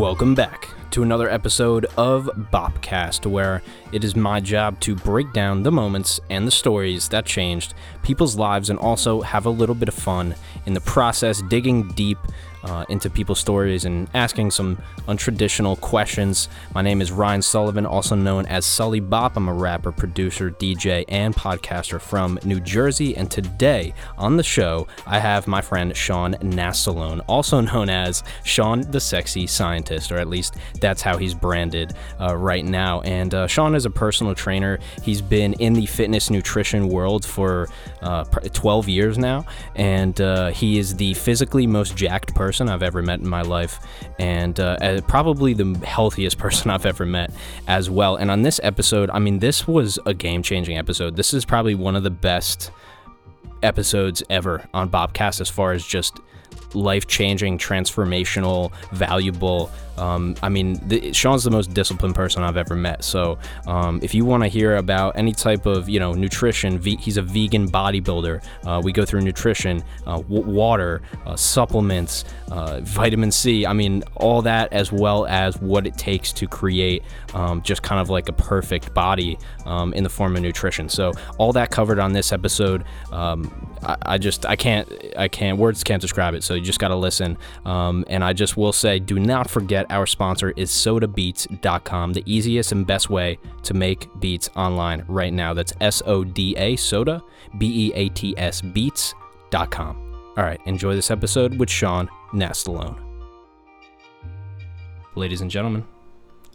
Welcome back to another episode of Bopcast, where it is my job to break down the moments and the stories that changed people's lives and also have a little bit of fun in the process, digging deep uh, into people's stories and asking some untraditional questions. My name is Ryan Sullivan, also known as Sully Bop. I'm a rapper, producer, DJ, and podcaster from New Jersey. And today on the show, I have my friend Sean Nastalone, also known as Sean the Sexy Scientist, or at least that's how he's branded uh, right now. And uh, Sean is a personal trainer. He's been in the fitness nutrition world for uh, 12 years now, and uh, he is the physically most jacked person person I've ever met in my life, and uh, probably the healthiest person I've ever met as well. And on this episode, I mean, this was a game changing episode. This is probably one of the best episodes ever on Bopcast as far as just life changing, transformational, valuable. Um, I mean, the, Sean's the most disciplined person I've ever met. So, um, if you want to hear about any type of, you know, nutrition, ve- he's a vegan bodybuilder. Uh, we go through nutrition, uh, w- water, uh, supplements, uh, vitamin C. I mean, all that as well as what it takes to create um, just kind of like a perfect body um, in the form of nutrition. So, all that covered on this episode. Um, I, I, just, I can't, I can't, words can't describe it. So, you just got to listen. Um, and I just will say, do not forget our sponsor is sodabeats.com, the easiest and best way to make beats online right now. That's S O D A, soda, B E A T S, beats.com. All right, enjoy this episode with Sean Nastalone. Ladies and gentlemen,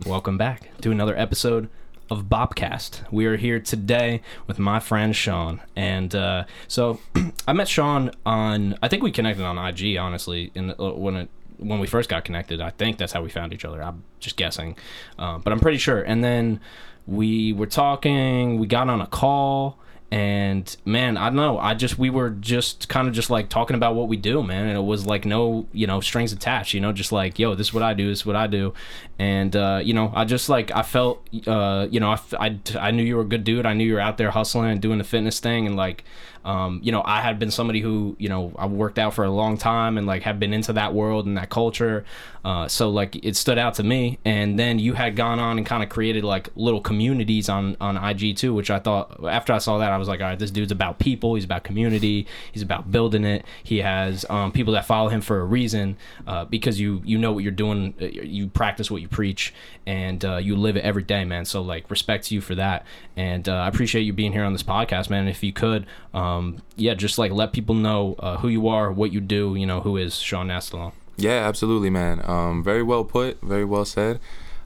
welcome back to another episode of Bopcast. We are here today with my friend Sean, and uh, so I met Sean on. I think we connected on IG, honestly, in uh, when it when we first got connected. I think that's how we found each other. I'm just guessing, uh, but I'm pretty sure. And then we were talking. We got on a call and man i don't know. I just we were just kind of just like talking about what we do man. And it was like no you know strings attached you know just like yo this is what i do this is what i do. And uh, you know i just like i felt uh, you know I, I, I knew you were a good dude. I knew you were out there hustling and doing the fitness thing. And like um, you know, I had been somebody who, you know, I worked out for a long time and like have been into that world and that culture. Uh, so like it stood out to me. And then you had gone on and kind of created like little communities on on IG too, which I thought after I saw that I was like, all right, this dude's about people. He's about community. He's about building it. He has um, people that follow him for a reason uh, because you you know what you're doing. Uh, you practice what you preach and uh, you live it every day, man. So like respect to you for that. And uh, I appreciate you being here on this podcast, man. If you could. Um, um, yeah, just like let people know uh, who you are, what you do. You know, who is Sean Nastalone. Yeah, absolutely, man. Um, very well put, very well said.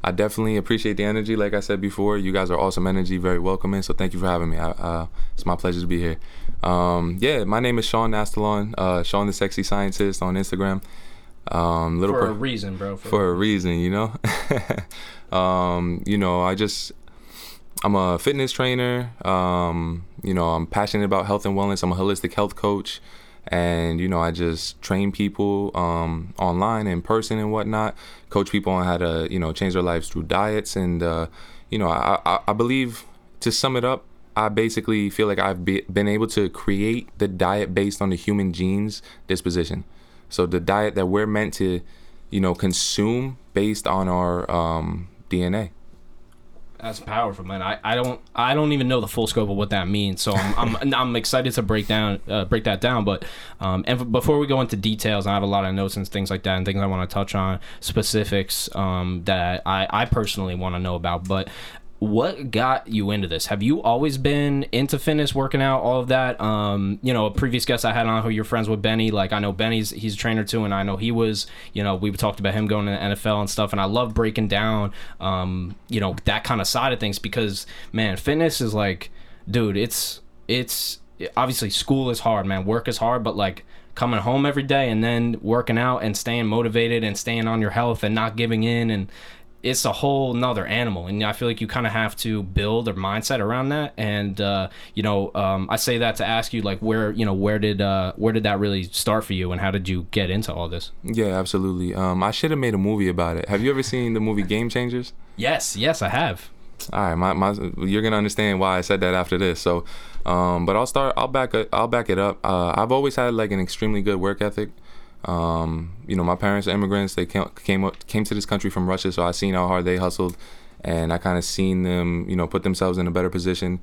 I definitely appreciate the energy. Like I said before, you guys are awesome energy, very welcoming. So thank you for having me. I, uh, it's my pleasure to be here. Um, yeah, my name is Sean Nastalone, uh, Sean the Sexy Scientist on Instagram. Um, little for per- a reason, bro. For, for a reason, you know. um, you know, I just I'm a fitness trainer. Um, you know, I'm passionate about health and wellness. I'm a holistic health coach, and you know, I just train people um, online, in person, and whatnot. Coach people on how to you know change their lives through diets, and uh, you know, I, I, I believe to sum it up, I basically feel like I've be, been able to create the diet based on the human genes disposition. So the diet that we're meant to, you know, consume based on our um, DNA. That's powerful, man. I, I don't I don't even know the full scope of what that means, so I'm I'm, I'm excited to break down uh, break that down. But um, and f- before we go into details, I have a lot of notes and things like that, and things I want to touch on specifics um, that I I personally want to know about. But what got you into this? Have you always been into fitness, working out, all of that? Um, you know, a previous guest I had on who you're friends with, Benny. Like I know Benny's he's a trainer too, and I know he was. You know, we talked about him going to the NFL and stuff, and I love breaking down, um, you know, that kind of side of things because man, fitness is like, dude, it's it's obviously school is hard, man. Work is hard, but like coming home every day and then working out and staying motivated and staying on your health and not giving in and it's a whole nother animal and i feel like you kind of have to build a mindset around that and uh, you know um, i say that to ask you like where you know where did uh, where did that really start for you and how did you get into all this? Yeah absolutely. Um, i should have made a movie about it. Have you ever seen the movie game changers? Yes yes i have. All right my, my you're gonna understand why i said that after this so um, but i'll start i'll back it i'll back it up. Uh, i've always had like an extremely good work ethic Um, you know, my parents are immigrants. They came came up, came to this country from Russia, so I seen how hard they hustled, and I kind of seen them, you know, put themselves in a better position.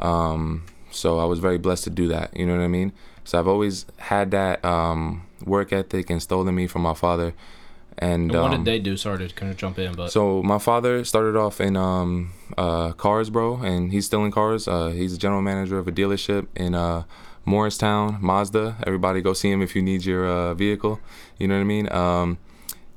Um, so I was very blessed to do that. You know what I mean? So I've always had that um, work ethic installed in me from my father. And, And what um, did they do? Sorry to kind of jump in, but so my father started off in um, uh, cars, bro, and he's still in cars. Uh, he's a general manager of a dealership in uh, Morristown, Mazda. Everybody go see him if you need your uh, vehicle. You know what I mean? Um,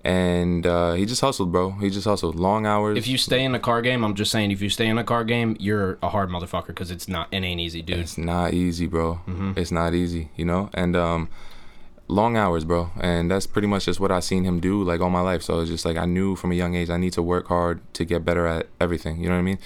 and uh, he just hustled, bro. He just hustled. Long hours. if you stay in a car game, I'm just saying, if you stay in a car game, you're a hard motherfucker because it's not, it ain't easy, dude. It's not easy, bro. Mm-hmm. It's not easy, you know. And um, long hours, bro. And that's pretty much just what I seen him do like all my life. So it's just like I knew from a young age I need to work hard to get better at everything. You know what I mean?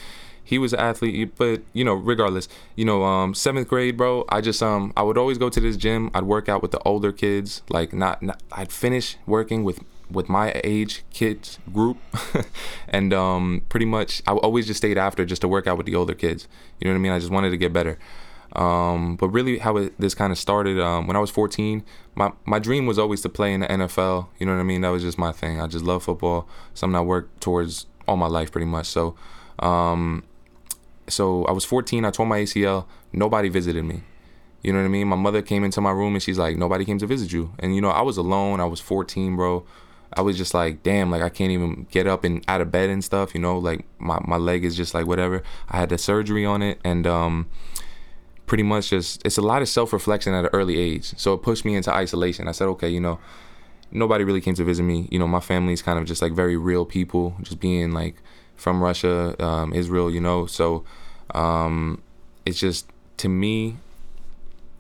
He was an athlete, but you know, regardless, you know, um, seventh grade, bro. I just um, I would always go to this gym. I'd work out with the older kids. Like not, not I'd finish working with with my age kids group, and um, pretty much I always just stayed after just to work out with the older kids. You know what I mean? I just wanted to get better. Um, but really, how it, this kind of started um, when I was 14, my, my dream was always to play in the NFL. You know what I mean? That was just my thing. I just love football, something I worked towards all my life, pretty much. So, um, so I was 14. I tore my ACL. Nobody visited me. You know what I mean? My mother came into my room and she's like, "Nobody came to visit you." And you know, I was alone. I was 14, bro. I was just like, damn, like I can't even get up and out of bed and stuff. You know, like my my leg is just like whatever. I had the surgery on it, and um, pretty much just it's a lot of self reflection at an early age. So it pushed me into isolation. I said, okay, you know, nobody really came to visit me. You know, my family's kind of just like very real people, just being like from Russia, um, Israel, you know. So um, it's just to me,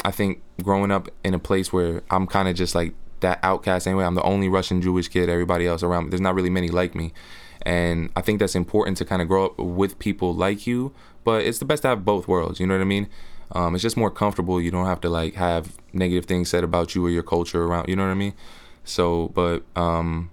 I think growing up in a place where I'm kind of just like that outcast anyway. I'm the only Russian Jewish kid. Everybody else around, me, there's not really many like me. And I think that's important to kind of grow up with people like you. But it's the best to have both worlds. You know what I mean? Um, it's just more comfortable. You don't have to like have negative things said about you or your culture around. You know what I mean? So, but um,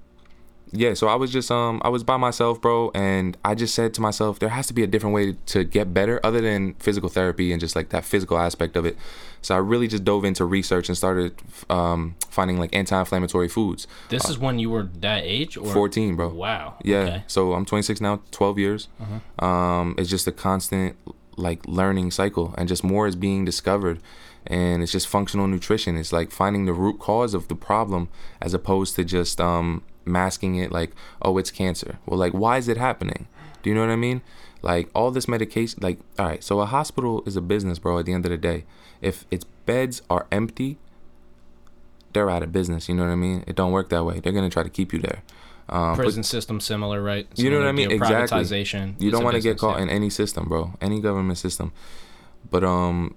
yeah. So I was just um, I was by myself, bro, and I just said to myself, there has to be a different way to get better other than physical therapy and just like that physical aspect of it. So I really just dove into research and started um, finding like anti-inflammatory foods. This is when you were that age, or 14, bro. Wow. Yeah. Okay. So I'm 26 now, 12 years. Uh-huh. Um, it's just a constant like learning cycle, and just more is being discovered. And it's just functional nutrition. It's like finding the root cause of the problem as opposed to just um, masking it like, oh, it's cancer. Well, like, why is it happening? Do you know what I mean? Like all this medication, like, all right. So a hospital is a business, bro. At the end of the day, if its beds are empty, they're out of business. You know what I mean? It don't work that way. They're gonna try to keep you there. Um, but- Prison system similar, right? You know what I Similar mean? Exactly. Privatization. you don't want to get caught yeah. in any system, bro. Any government system. But um,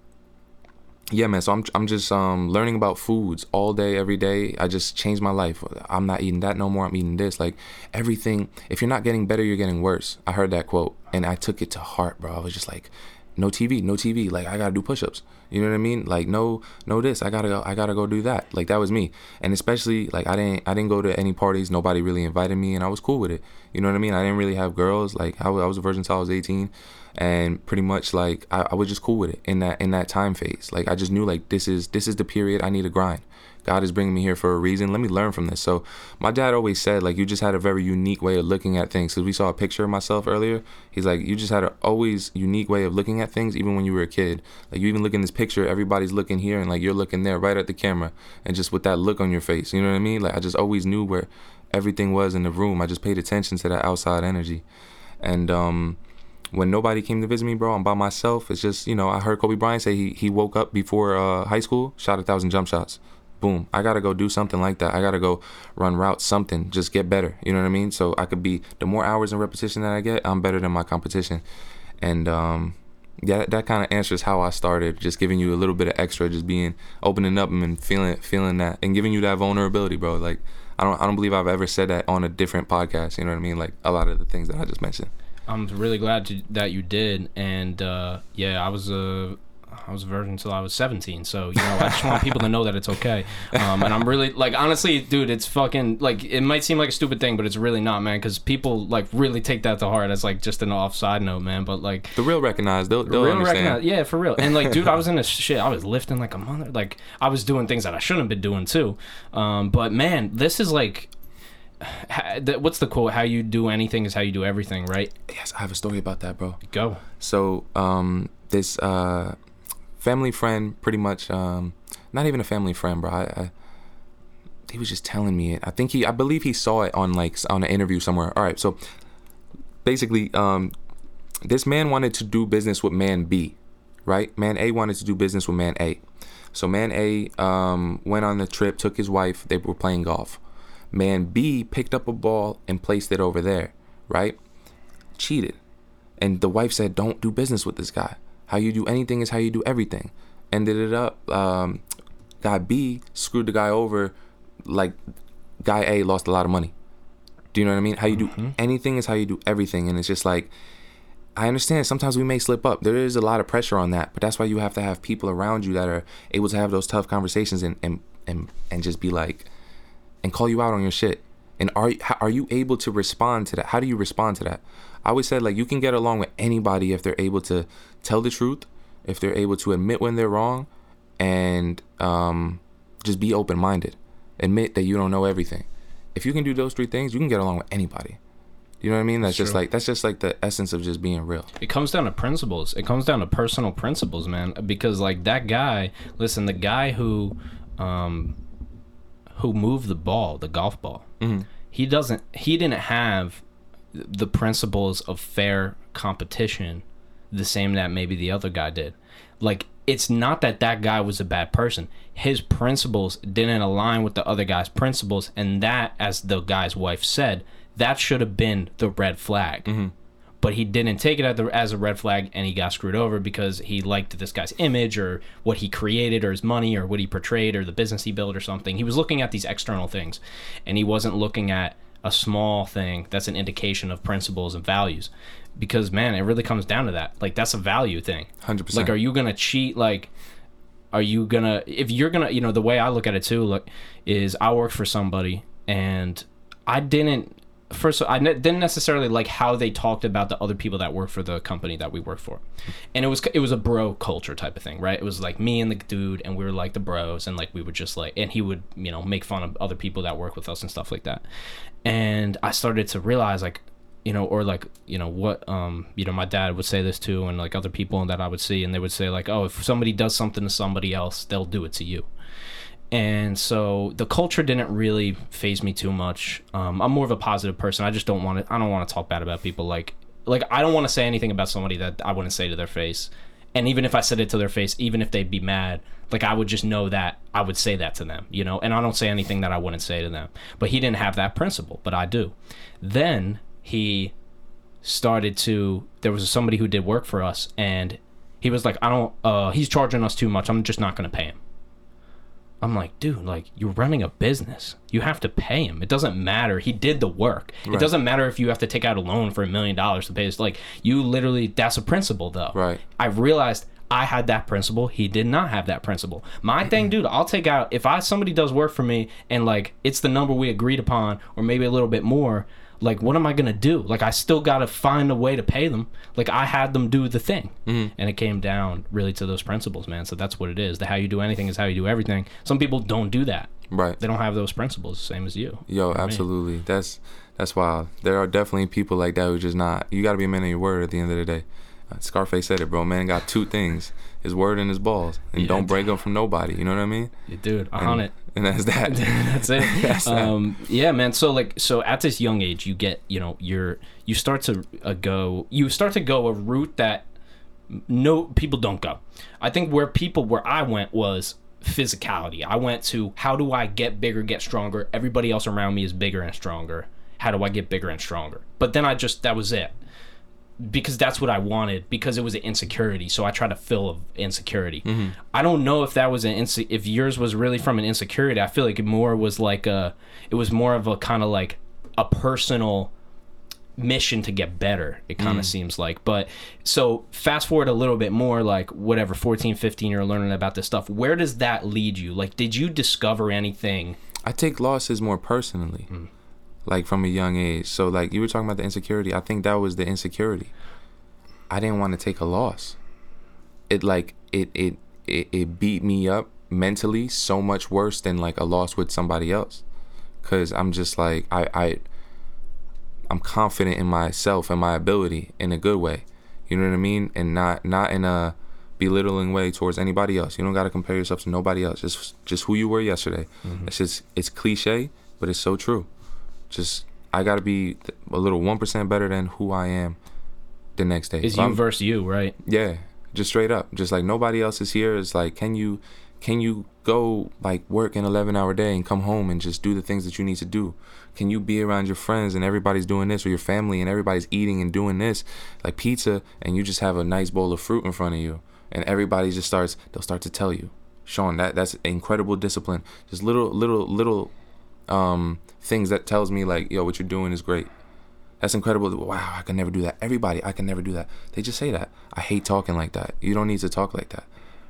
yeah, man. So I'm I'm just um learning about foods all day, every day. I just changed my life. I'm not eating that no more. I'm eating this. Like everything. If you're not getting better, you're getting worse. I heard that quote and I took it to heart, bro. I was just like, no TV, no TV. Like I gotta do push-ups. You know what I mean? Like no, no this. I gotta go. I gotta go do that. Like that was me. And especially like I didn't I didn't go to any parties. Nobody really invited me, and I was cool with it. You know what I mean? I didn't really have girls. Like I, I was a virgin until I was 18, and pretty much like I, I was just cool with it in that in that time phase. Like I just knew like this is this is the period I need to grind. God is bringing me here for a reason. Let me learn from this. So my dad always said like you just had a very unique way of looking at things. Cause we saw a picture of myself earlier. He's like you just had a always unique way of looking at things, even when you were a kid. Like you even look in this picture, everybody's looking here, and like you're looking there, right at the camera, and just with that look on your face. You know what I mean? Like I just always knew where everything was in the room. I just paid attention to that outside energy, and um when nobody came to visit me, bro, I'm by myself. It's just, you know, I heard Kobe Bryant say he, he woke up before uh, high school, shot a thousand jump shots. Boom. I got to go do something like that. I got to go run routes, something, just get better. You know what I mean? So I could be, the more hours and repetition that I get, I'm better than my competition. And, um, yeah, that, that kind of answers how I started, just giving you a little bit of extra, just being opening up and feeling feeling that, and giving you that vulnerability, bro. Like I don't I don't believe I've ever said that on a different podcast. You know what I mean? Like a lot of the things that I just mentioned. I'm really glad to, that you did, and uh, yeah, I was uh, I was a virgin until I was 17. So, you know, I just want people to know that it's okay. Um, and I'm really, like, honestly, dude, it's fucking, like, it might seem like a stupid thing, but it's really not, man, because people, like, really take that to heart as, like, just an offside note, man. But, like, The real recognize. They'll, they'll real understand. recognize- yeah, for real. And, like, dude, I was in a shit. I was lifting like a mother. Like, I was doing things that I shouldn't have been doing, too. Um, but, man, this is, like, what's the quote? How you do anything is how you do everything, right? Yes, I have a story about that, bro. Go. So um, this uh, family friend, pretty much, um, not even a family friend, bro. I, I, he was just telling me it. I think he, I believe he saw it on like on an interview somewhere. All right, so basically, um, this man wanted to do business with man B, right? Man A wanted to do business with man A. So man A um, went on the trip, took his wife. They were playing golf. Man B picked up a ball and placed it over there, right? Cheated. And the wife said, "Don't do business with this guy. How you do anything is how you do everything." Ended it up. Um, guy B screwed the guy over. Like, guy A lost a lot of money. Do you know what I mean? How you do anything is how you do everything, and it's just like, I understand. Sometimes we may slip up. There is a lot of pressure on that, but that's why you have to have people around you that are able to have those tough conversations and and and, and just be like, and call you out on your shit. And are are you able to respond to that? How do you respond to that? I always said like you can get along with anybody if they're able to tell the truth, if they're able to admit when they're wrong, and um, just be open minded. Admit that you don't know everything. If you can do those three things, you can get along with anybody. You know what I mean? That's just True. like that's just like the essence of just being real. It comes down to principles. It comes down to personal principles, man. Because like that guy, listen, the guy who, um, who moved the ball, the golf ball, he doesn't. He didn't have the principles of fair competition, the same that maybe the other guy did. Like it's not that that guy was a bad person. His principles didn't align with the other guy's principles, and that, as the guy's wife said, that should have been the red flag mm-hmm. but he didn't take it as a- as a red flag and he got screwed over because he liked this guy's image or what he created or his money or what he portrayed or the business he built or something. He was looking at these external things and he wasn't looking at a small thing that's an indication of principles and values. Because man, it really comes down to that. Like that's a value thing. 100%. Like are you to cheat like are you to if you're to, you know, the way I look at it too, look is I worked for somebody and I didn't first of all, I ne- didn't necessarily like how they talked about the other people that work for the company that we work for, and it was it was a bro culture type of thing, right? It was like me and the dude, and we were like the bros, and like we would just like, and he would you know make fun of other people that work with us and stuff like that, and I started to realize like you know or like you know what um you know my dad would say this too and like other people and that i would see and they would say like oh if somebody does something to somebody else they'll do it to you and so the culture didn't really phase me too much. Um, I'm more of a positive person. I just don't want to. I don't want to talk bad about people. Like, like I don't want to say anything about somebody that I wouldn't say to their face. And even if I said it to their face, even if they'd be mad, like I would just know that I would say that to them, you know. And I don't say anything that I wouldn't say to them. But he didn't have that principle, but I do. Then he started to. There was somebody who did work for us, and he was like, "I don't. Uh, he's charging us too much. I'm just not going to pay him." I'm like, dude, like you're running a business. You have to pay him. It doesn't matter. He did the work. It doesn't matter if you have to take out a loan for a million dollars to pay this. Like you literally, that's a principle though. Right. I realized I had that principle. He did not have that principle. My thing, dude, I'll take out if I somebody does work for me and like it's the number we agreed upon or maybe a little bit more. Like, what am I gonna do? Like, I still gotta find a way to pay them. Like, I had them do the thing, mm-hmm. and it came down really to those principles, man. So that's what it is. The how you do anything is how you do everything. Some people don't do that. Right. They don't have those principles, same as you. Yo, absolutely. That's that's wild. There are definitely people like that who just not. You got to be a man of your word at the end of the day. Scarface said it, bro. Man got two things: his word and his balls, and Yeah, don't break them from nobody. You know what I mean? Yeah, dude, And, on it. And that's that. That's it. That's that. um, yeah, man. So like, so at this young age, you get, you know, you're you start to uh, go, you start to go a route that no people don't go. I think where people where I went was physicality. I went to how do I get bigger, get stronger? Everybody else around me is bigger and stronger. How do I get bigger and stronger? But then I just that was it because that's what I wanted because it was an insecurity. So I tried to fill of insecurity. Mm-hmm. I don't know if that was an inse- if yours was really from an insecurity. I feel like it more was like a it was more of a kind of like a personal mission to get better it kind of mm. seems like. But so fast forward a little bit more like whatever 14 15 you're learning about this stuff. Where does that lead you? Like did you discover anything? I take losses more personally, mm. Like from a young age. So like you were talking about the insecurity. I think that was the insecurity. I didn't want to take a loss. It like it it it, it beat me up mentally so much worse than like a loss with somebody else. Cause I'm just like I I I'm confident in myself and my ability in a good way. You know what I mean? And not not in a belittling way towards anybody else. You don't got to compare yourself to nobody else. Just just who you were yesterday. Mm-hmm. It's just it's cliche, but it's so true. Just I got to be a little 1% better than who I am the next day. is you I'm- versus you right yeah, just straight up. Just like nobody else is here. It's like, can you, can you go like work an 11 hour day and come home and just do the things that you need to do? Can you be around your friends and everybody's doing this or your family and everybody's eating and doing this like pizza and you just have a nice bowl of fruit in front of you and everybody just starts, they'll start to tell you, Sean, that that's incredible discipline. Just little, little, little, um, things that tells me like, yo, what you're doing is great. That's incredible. Wow, I can never do that. Everybody, I can never do that. They just say that. I hate talking like that. You don't need to talk like that.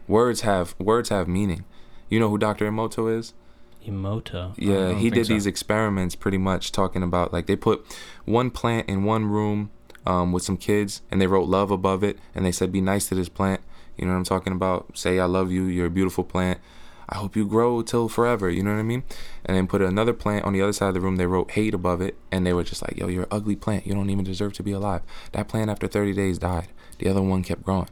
Words have words have meaning. You know who Dr. Emoto is? emoto Yeah, he did so. these experiments pretty much talking about like they put one plant in one room um, with some kids and they wrote love above it and they said be nice to this plant. You know what I'm talking about? Say I love you. You're a beautiful plant. I hope you grow till forever. You know what I mean? And then put another plant on the other side of the room. They wrote hate above it and they were just like, yo, you're an ugly plant. You don't even deserve to be alive. That plant after 30 days died. The other one kept growing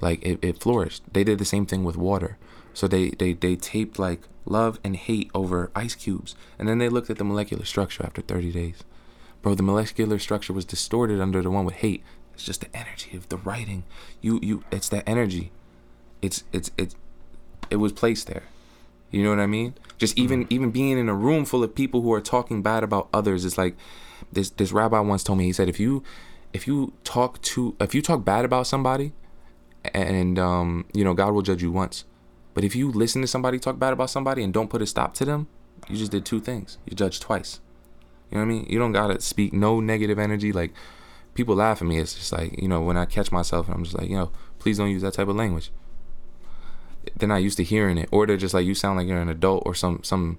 like it, it flourished they did the same thing with water so they, they they taped like love and hate over ice cubes and then they looked at the molecular structure after 30 days bro the molecular structure was distorted under the one with hate it's just the energy of the writing you you it's that energy it's it's it's it was placed there you know what i mean just even even being in a room full of people who are talking bad about others it's like this this rabbi once told me he said if you if you talk to if you talk bad about somebody and um, you know God will judge you once. But if you listen to somebody talk bad about somebody and don't put a stop to them, you just did two things. You judged twice. You know what I mean? You don't gotta speak no negative energy. Like people laugh at me. It's just like you know when I catch myself and I'm just like you know please don't use that type of language. They're not used to hearing it, or they're just like you sound like you're an adult or some some.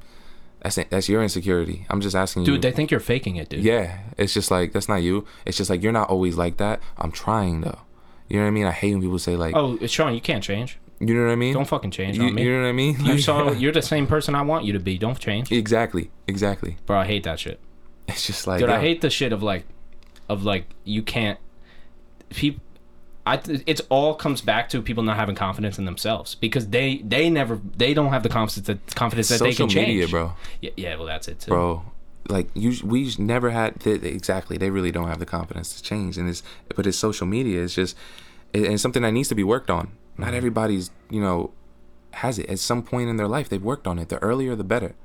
That's that's your insecurity. I'm just asking you. dude they think you're faking it dude Yeah, it's just like that's not you. It's just like you're not always like that. I'm trying though. You know what I mean? I hate when people say like, oh sean you can't change you know what I mean? don't fucking change you, on me you know what I mean? you saw you're the same person i want you to be don't change exactly, exactly. bro i hate that shit It's just like Dude, I hate the shit of like, of like you can't. People, I th- it's all comes back to people not having confidence in themselves because they they never they don't have the confidence that confidence that they can change. media, bro, Yeah, yeah, well that's it too. bro. Like you, we never had the, exactly. They really don't have the confidence to change, and it's but it's social media. It's just it, it's something that needs to be worked on. Not Mm-hmm. everybody's you know has it at some point in their life. They've worked on it. The earlier, the better.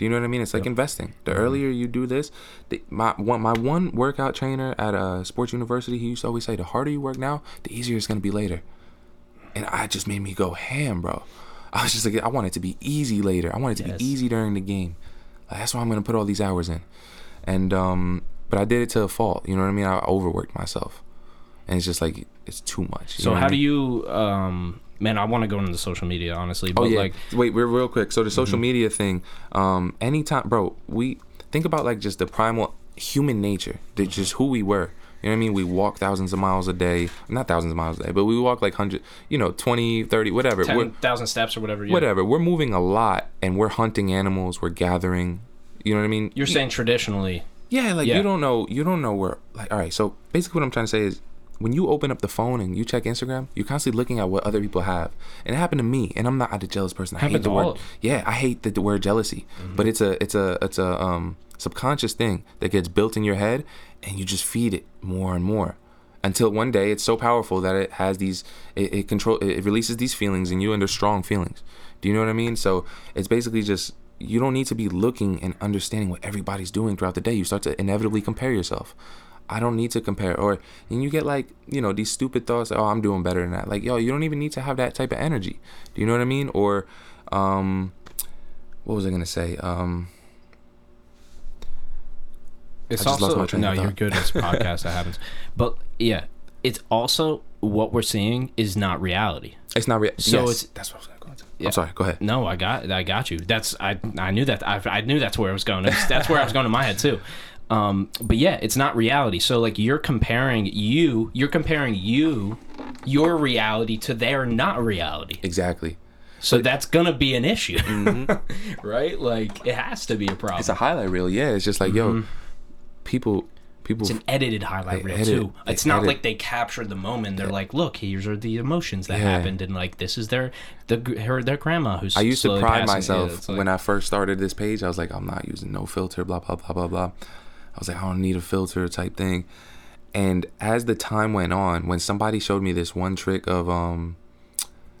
Do you know what I mean? It's like investing. The Mm-hmm. earlier you do this, the, my one my one workout trainer at a sports university, he used to always say, the harder you work now, the easier it's gonna be later. And I just made me go ham, bro. I was just like, I want it to be easy later. I want it to Yes. be easy during the game. Like, that's why I'm gonna put all these hours in. And um, but I did it to a fault. You know what I mean? I overworked myself, and it's just like it's too much. so how I do you, um, man? I want to go into social media honestly, but Oh yeah. like, Wait, we're real quick. So the social Mm-hmm. media thing. Um, anytime, bro. We think about like just the primal human nature, the, Mm-hmm. just who we were. You know what I mean? We walk thousands of miles a day. Not thousands of miles a day, but we walk like 100, you know, 20, 30, whatever. We're- ten thousand steps or whatever. Yeah. whatever. We're moving a lot and we're hunting animals, we're gathering. You know what I mean? You're saying traditionally, Yeah, like Yeah. you don't know you don't know where like all right, so basically what I'm trying to say is when you open up the phone and you check Instagram, you're constantly looking at what other people have. And it happened to me, and I'm not a jealous person. I hate the word all of us. Yeah, I hate the, the word jealousy. But it's a it's a it's a um subconscious thing that gets built in your head and you just feed it more and more. Until one day it's so powerful that it has these it, it control it releases these feelings in you and they're strong feelings. Do you know what I mean? So it's basically just you don't need to be looking and understanding what everybody's doing throughout the day. You start to inevitably compare yourself. I don't need to compare. Or and you get like, you know, these stupid thoughts, oh, I'm doing better than that. Like, yo, you don't even need to have that type of energy. Do you know what I mean? Or um what was I gonna say? Um It's I just lost also no, you're good. It's a podcast that happens, but yeah, it's also what we're seeing is not reality. It's not real. So yes, it's- that's what I was gonna go into. Yeah. I'm sorry. Go ahead. No, I got I got you. That's I I knew that I, I knew that's where I was going. That's, that's where I was going in my head too. Um, but yeah, it's not reality. So like you're comparing you, you're comparing you, your reality to their not reality. Exactly. So that's gonna be an issue, right? Like it has to be a problem. It's a highlight reel. Yeah. It's just like yo, people, people. Mm-hmm. It's an edited highlight reel edit- too. It's not edit. like they captured the moment. They're like, look, here's are the emotions that Yeah. happened, and like this is their the her their grandma who's. I used to pride. Yeah, myself it's like- when I first started this page. I was like, I'm not using no filter, blah blah blah blah blah. I was like, I don't need a filter type thing. And as the time went on, when somebody showed me this one trick of um,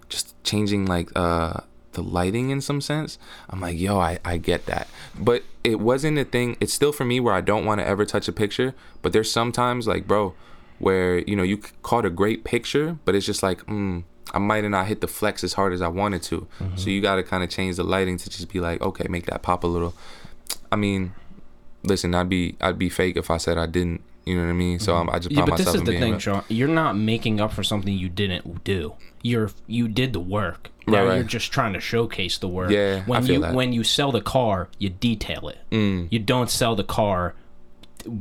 just changing like uh the lighting in some sense, I'm like, yo, I I get that. But it wasn't a thing. It's still for me where I don't want to ever touch a picture. But there's sometimes like, bro, where you know you caught a great picture, but it's just like, mm, I might have not hit the flex as hard as I wanted to. So you got to kind of change the lighting to just be like, okay, make that pop a little. I mean, listen, I'd be I'd be fake if I said I didn't. You know what I mean? So I'm, I just Yeah, but this is the thing, real. Sean. You're not making up for something you didn't do. You're you did the work. Now Right, right. you're just trying to showcase the work. Yeah, I when feel you that. when you sell the car, you detail it. Mm. You don't sell the car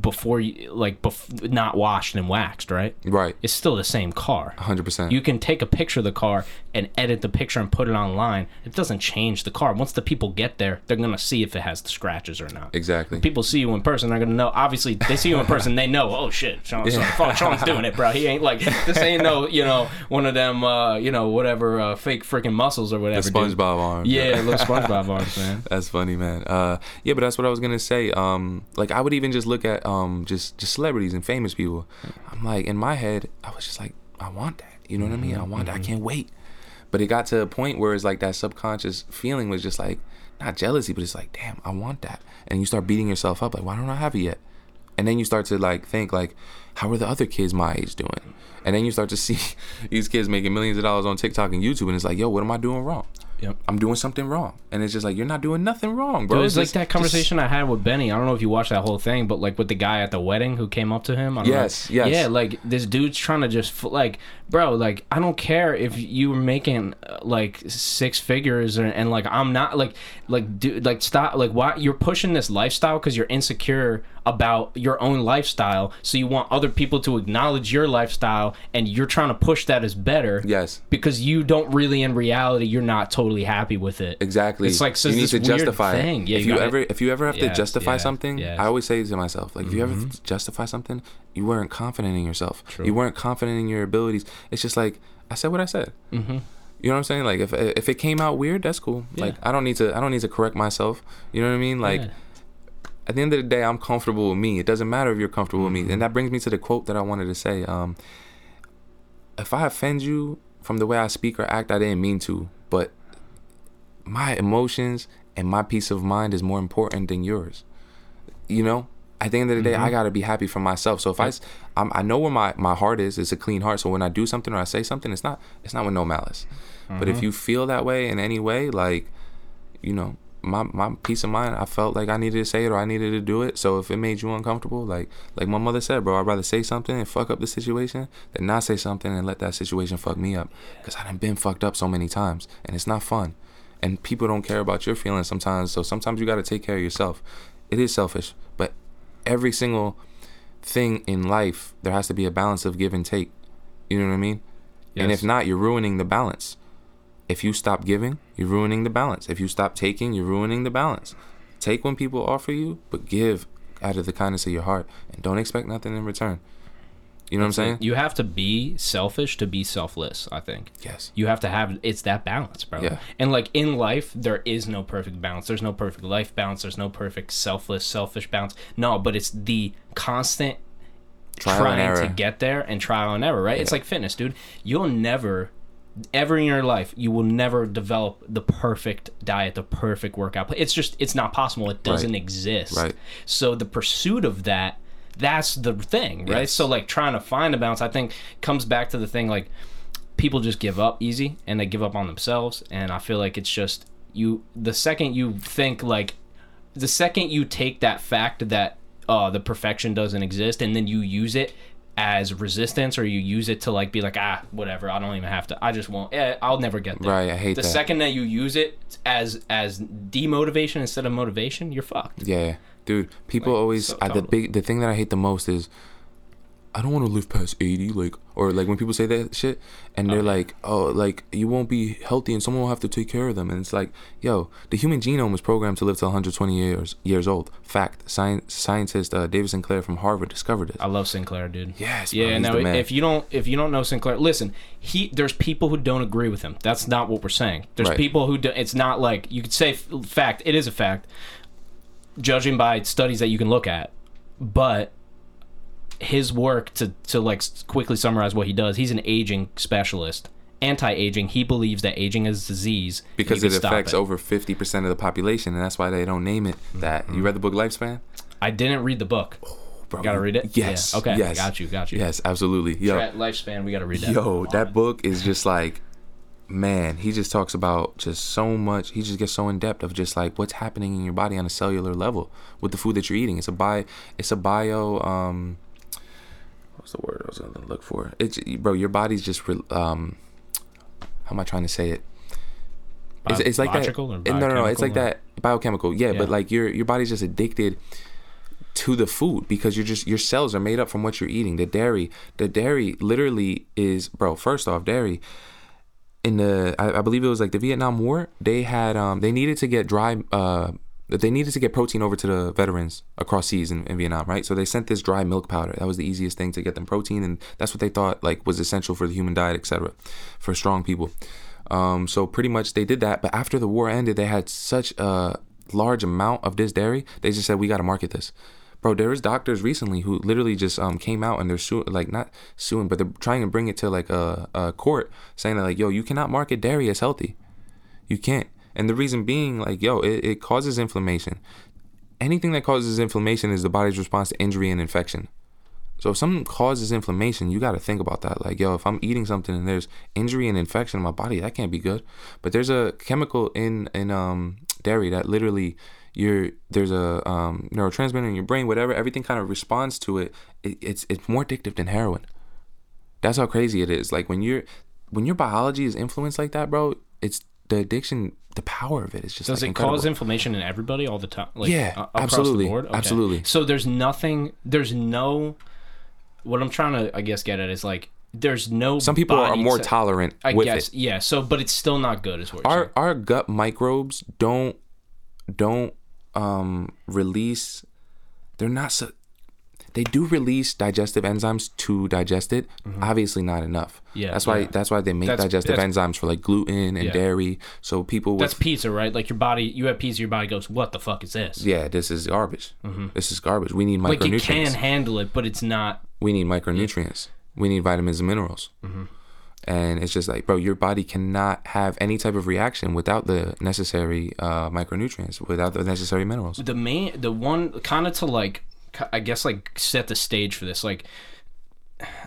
before you like bef- not washed and waxed, right? Right, It's still the same car. hundred percent. You can take a picture of the car and edit the picture and put it online. It doesn't change the car. Once the people get there, they're gonna see if it has the scratches or not. Exactly. People see you in person, they're gonna know. Obviously, they see you in person, they know. Oh shit, Sean, Sean, Sean's doing it, bro. He ain't like this. Ain't no, you know, one of them, uh, you know, whatever, uh, fake freaking muscles or The whatever. dude. SpongeBob arm. Yeah, little SpongeBob arms, man. That's funny, man. Uh, yeah, but that's what I was gonna say. Um, like I would even just look at um, just just celebrities and famous people. I'm like, in my head, I was just like, I want that. You know what I mean? I want that. I can't wait. But it got to a point where it's like that subconscious feeling was just like not jealousy, but it's like, damn, I want that. And you start beating yourself up, like, why don't I have it yet? And then you start to like think like, how are the other kids my age doing? And then you start to see these kids making millions of dollars on TikTok and YouTube, and it's like, yo, what am I doing wrong? Yep. I'm doing something wrong. And it's just like, you're not doing nothing wrong, bro. It was like Just- that just- conversation I had with Benny. I don't know if you watched that whole thing, but like with the guy at the wedding who came up to him. I Yes, know. yes. Yeah, like this dude's trying to just like, bro, like I don't care if you were making uh, like six figures and, and like I'm not like like dude like stop like why you're pushing this lifestyle because you're insecure about your own lifestyle, so you want other people to acknowledge your lifestyle, and you're trying to push that as better. Yes, Because you don't really, in reality, you're not totally happy with it. exactly. It's like so you need this to justify thing. Yeah, if you you ever, if you ever have Yes, to justify yeah, something, yes. Mm-hmm. I always say to myself, like, if you ever justify something, you weren't confident in yourself. True. You weren't confident in your abilities. It's just like I said what I said. Mm-hmm. You know what I'm saying? Like, if if it came out weird, that's cool. Yeah. Like, I don't need to. I don't need to correct myself. You know what I mean? Like. Yeah. At the end of the day, I'm comfortable with me. It doesn't matter if you're comfortable with Mm-hmm. me. And that brings me to the quote that I wanted to say. Um, if I offend you from the way I speak or act, I didn't mean to. But my emotions and my peace of mind is more important than yours. You know, at the end of the day, Mm-hmm. I gotta be happy for myself. So if I, I'm, I know where my, my heart is. It's a clean heart. So when I do something or I say something, it's not it's not with no malice. But Mm-hmm. if you feel that way in any way, like, you know, my my peace of mind, I felt like I needed to say it or I needed to do it. So if it made you uncomfortable, like like my mother said, bro, I'd rather say something and fuck up the situation than not say something and let that situation fuck me up. Cause I done been fucked up so many times and it's not fun. And people don't care about your feelings sometimes. So sometimes you gotta take care of yourself. It is selfish, but every single thing in life there has to be a balance of give and take. You know what I mean? And if not, you're ruining the balance. If you stop giving, you're ruining the balance. If you stop taking, you're ruining the balance. Take when people offer you, but give out of the kindness of your heart and don't expect nothing in return. You know what I'm saying? You have to be selfish to be selfless, I think. Yes. You have to have it's that balance, bro. Yeah. And like in life, there is no perfect balance. There's no perfect life balance. There's no perfect selfless, selfish balance. No, but it's the constant Trial trying to get there and trial and error, right? It's like fitness, dude. You'll never ever in your life you will never develop the perfect diet the perfect workout. It's just it's not possible. It doesn't exist. Right. so the pursuit of that that's the thing right? Yes. so like trying to find a balance i think comes back to the thing like people just give up easy and they give up on themselves. And i feel like it's just you the second you think like the second you take that fact that uh, the perfection doesn't exist, and then you use it as resistance, or you use it to like be like ah whatever, I don't even have to, I just won't, eh, I'll never get there. Right, I hate the that. second that you use it as as demotivation instead of motivation, you're fucked. Yeah, dude. People Like, always so uh, the big the thing that I hate the most is I don't want to live past eighty, like or like when people say that shit and they're like, oh, like you won't be healthy and someone will have to take care of them, and it's like, yo, the human genome was programmed to live to 120 years years old. Fact, science scientist uh, David Sinclair from Harvard discovered this. I love Sinclair, dude. Yes, yeah. No, if you don't, if you don't know Sinclair, listen. He, there's people who don't agree with him. That's not what we're saying. There's Right. people who do, it's not like you could say f- fact. It is a fact, judging by studies that you can look at. But his work to to like quickly summarize what he does. He's an aging specialist, anti-aging. He believes that aging is disease because it affects over 50% of the population, and that's why they don't name it that. Mm-hmm. You read the book Lifespan? I didn't read the book. Bro, Gotta read it. Yes. Yeah. Okay. Yes. Got you. Got you. Yes, absolutely. Yo, Lifespan. We got to read that. Yo, that book is just like, man, he just talks about just so much. He just gets so in depth of just like what's happening in your body on a cellular level with the food that you're eating. It's a bi, it's a bio. Um, what's the word I was gonna look for? It's bro, your body's just re- um, how am I trying to say it? It's, it's like that. No, no, no. It's like or- that biochemical. Yeah, Yeah. but like your your body's just addicted to the food because you're just your cells are made up from what you're eating. The dairy, the dairy literally is, bro. First off, dairy in the I, I believe it was like the Vietnam War. They had um they needed to get dry uh they needed to get protein over to the veterans across seas in, in Vietnam, right? So they sent this dry milk powder. That was the easiest thing to get them protein, and that's what they thought like was essential for the human diet, etc. For strong people. Um, so pretty much they did that. But after the war ended, they had such a large amount of this dairy. They just said we got to market this. Bro, there was doctors recently who literally just um came out and they're suing, like not suing, but they're trying to bring it to like a, a court, saying that like, yo, you cannot market dairy as healthy. You can't. And the reason being, like, yo, it, it causes inflammation. Anything that causes inflammation is the body's response to injury and infection. So if something causes inflammation, you got to think about that. Like, yo, if I'm eating something and there's injury and infection in my body, that can't be good. But there's a chemical in in um dairy that literally you're there's a um, neurotransmitter in your brain, whatever, everything kind of responds to it. it. It's it's more addictive than heroin. That's how crazy it is. Like when you're when your biology is influenced like that, bro, it's the addiction, the power of it is just Does like, it incredible. cause inflammation in everybody all the time? Like, Yeah, absolutely, The board? Okay. absolutely. So there's nothing. There's no. What I'm trying to, I guess, get at is like there's no. Some people are more to- tolerant I guess, it. yeah. So, but it's still not good, is what Our saying. our gut microbes don't don't um release. They're not so. They do release digestive enzymes to digest it. Obviously, not enough. Mm-hmm. Yeah, that's why yeah. that's why they make That's- digestive that's- enzymes for like gluten and Yeah. dairy. So people with That's pizza, right? Like your body, you have pizza, your body goes, "What the fuck is this?" yeah, this is garbage. This is garbage. We need micronutrients. Like you can handle it, but it's not. we need micronutrients. We need vitamins and minerals. Mm-hmm. And it's just like, bro, your body cannot have any type of reaction without the necessary uh, micronutrients, without the necessary minerals. the main the one kind of to like i guess like set the stage for this like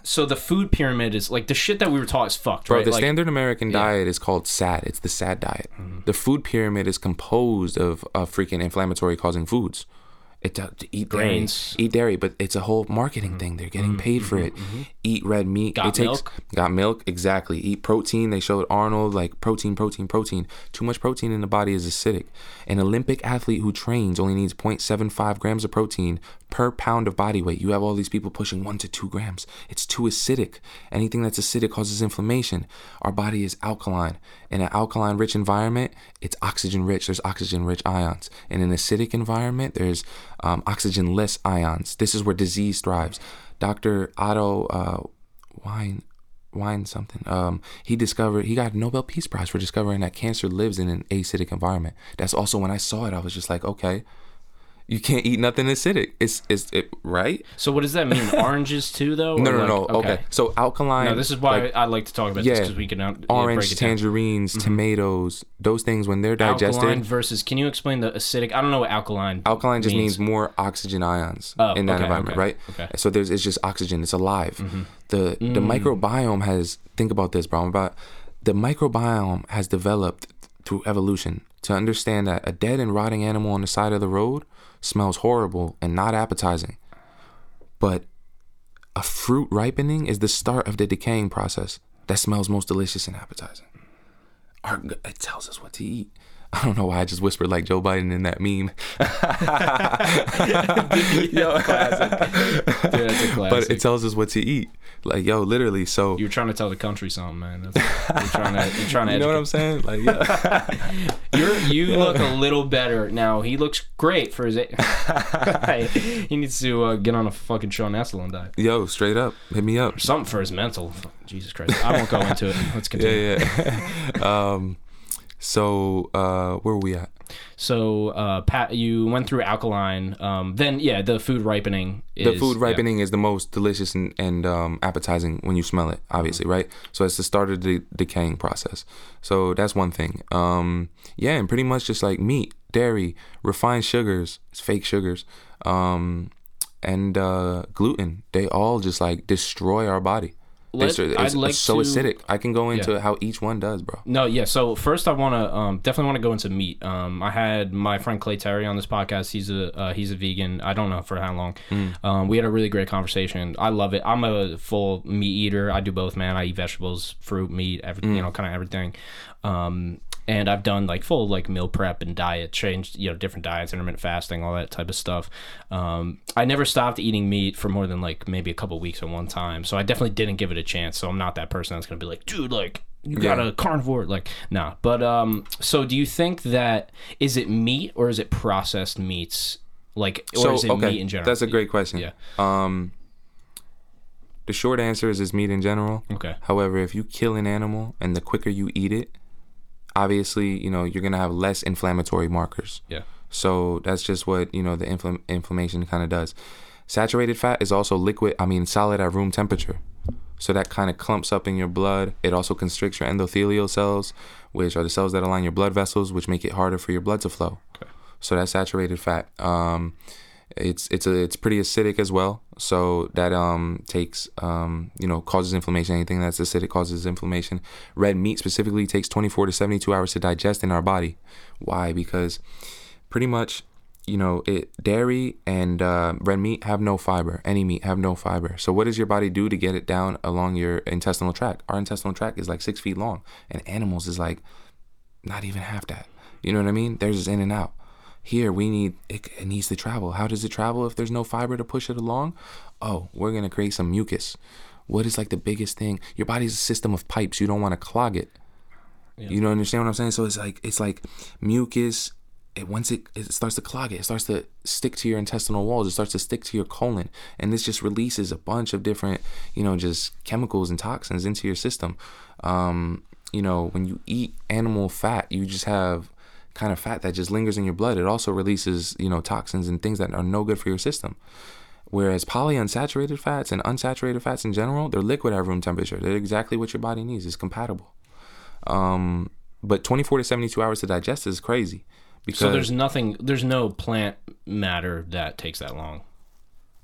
so the food pyramid is like the shit that we were taught is fucked Bro, right the like, standard American diet is called SAD. It's the SAD diet. Mm-hmm. The food pyramid is composed of, of freaking inflammatory causing foods. It to, to eat Grains. Mm-hmm. dairy, eat dairy, but it's a whole marketing mm-hmm. thing. They're getting mm-hmm. paid for mm-hmm. it. Eat red meat. Got it takes, milk? Got milk. Exactly. Eat protein. They showed Arnold like protein, protein, protein. Too much protein in the body is acidic. An Olympic athlete who trains only needs 0.75 grams of protein per pound of body weight. You have all these people pushing one to two grams. It's too acidic. Anything that's acidic causes inflammation. Our body is alkaline. In an alkaline rich environment, it's oxygen rich. There's oxygen rich ions. In an acidic environment, there's um, oxygen less ions. This is where disease thrives. Dr. Otto uh, Wine. Wine something. Um, he discovered he got a Nobel Peace Prize for discovering that cancer lives in an acidic environment. That's also when I saw it, I was just like, okay, you can't eat nothing acidic. It's it's it right? so what does that mean oranges too though No, no, like- no. Okay. So alkaline. no this is why like, i like to talk about yeah, this because we can out, orange, down. Mm-hmm. tangerines, tomatoes, those things when they're digested. alkaline versus can you explain the acidic i don't know what alkaline Alkaline just means, more oxygen ions Oh, in that okay, environment, okay, right? okay. Mm-hmm. So there's it's just oxygen. It's alive. The the Mm. microbiome has think about this, bro. I'm about the microbiome has developed through evolution to understand that a dead and rotting animal on the side of the road smells horrible and not appetizing. But a fruit ripening is the start of the decaying process that smells most delicious and appetizing. Our, it tells us what to eat. I don't know why I just whispered like Joe Biden in that meme. Yo. Dude, that's a classic. but it tells us what to eat. Like, yo, literally. So You're trying to tell the country something, man. That's, you're trying to. You're trying to. you know what I'm saying? Like, yeah. You're, you look a little better now. He looks great for his. a- he needs to uh, get on a fucking Sean Esselin diet. yo, straight up, hit me up. Something for his mental. Jesus Christ. I won't go into it. Let's continue. Yeah, yeah. um, so uh, where were we at? So, uh, Pat, you went through alkaline. Um, then, yeah, the food ripening. Is, the food yeah. ripening is the most delicious and, and um, appetizing when you smell it, obviously, right? So it's the start of the decaying process. So that's one thing. Um, yeah, and pretty much just like meat, dairy, refined sugars, it's fake sugars, um, and uh, gluten. They all just like destroy our body. Let- it's, like it's so to- acidic. I can go into Yeah. how each one does, bro. No, yeah. So first, I want to um, definitely want to go into meat. Um, I had my friend Clay Terry on this podcast. He's a uh, he's a vegan. I don't know for how long. Um, we had a really great conversation. I love it. I'm a full meat eater. I do both, man. I eat vegetables, fruit, meat, every, you know, kind of everything. Um, and I've done like full like meal prep and diet, changed you know different diets, intermittent fasting, all that type of stuff. Um, I never stopped eating meat for more than like maybe a couple weeks at one time, so I definitely didn't give it a chance. So I'm not that person that's gonna be like, dude, like you got Yeah. a carnivore, like nah. But um, so do you think that is it meat or is it processed meats? Like, or So is it okay, meat in general? that's a great question. Yeah. Um, the short answer is it's meat in general. Okay. However, if you kill an animal and the quicker you eat it, obviously, you know, you're gonna have less inflammatory markers. Yeah. So that's just what you know the infl- inflammation kind of does. Saturated fat is also liquid. I mean, solid at room temperature. So that kind of clumps up in your blood. It also constricts your endothelial cells, which are the cells that align your blood vessels, which make it harder for your blood to flow. Okay. So that's saturated fat. Um, it's it's a, it's pretty acidic as well. So that um takes um you know causes inflammation. Anything that's acidic causes inflammation. Red meat specifically takes 24 to 72 hours to digest in our body. Why? Because pretty much you know it dairy and uh, red meat have no fiber. Any meat have no fiber. So what does your body do to get it down along your intestinal tract? Our intestinal tract is like six feet long, and animals is like not even half that. You know what I mean? There's in and out. Here we need it, it needs to travel. How does it travel if there's no fiber to push it along? Oh, we're gonna create some mucus. What is like the biggest thing? Your body's a system of pipes. You don't want to clog it. You don't understand what I'm saying? So it's like it's like mucus. It once it it starts to clog it, it starts to stick to your intestinal walls. It starts to stick to your colon, and this just releases a bunch of different, you know, just chemicals and toxins into your system. Um, you know, when you eat animal fat, you just have kind of fat that just lingers in your blood. It also releases, you know, toxins and things that are no good for your system. Whereas polyunsaturated fats and unsaturated fats in general, they're liquid at room temperature. They're exactly what your body needs. It's compatible. Um, but 24 to 72 hours to digest is crazy because So there's nothing. There's no plant matter that takes that long.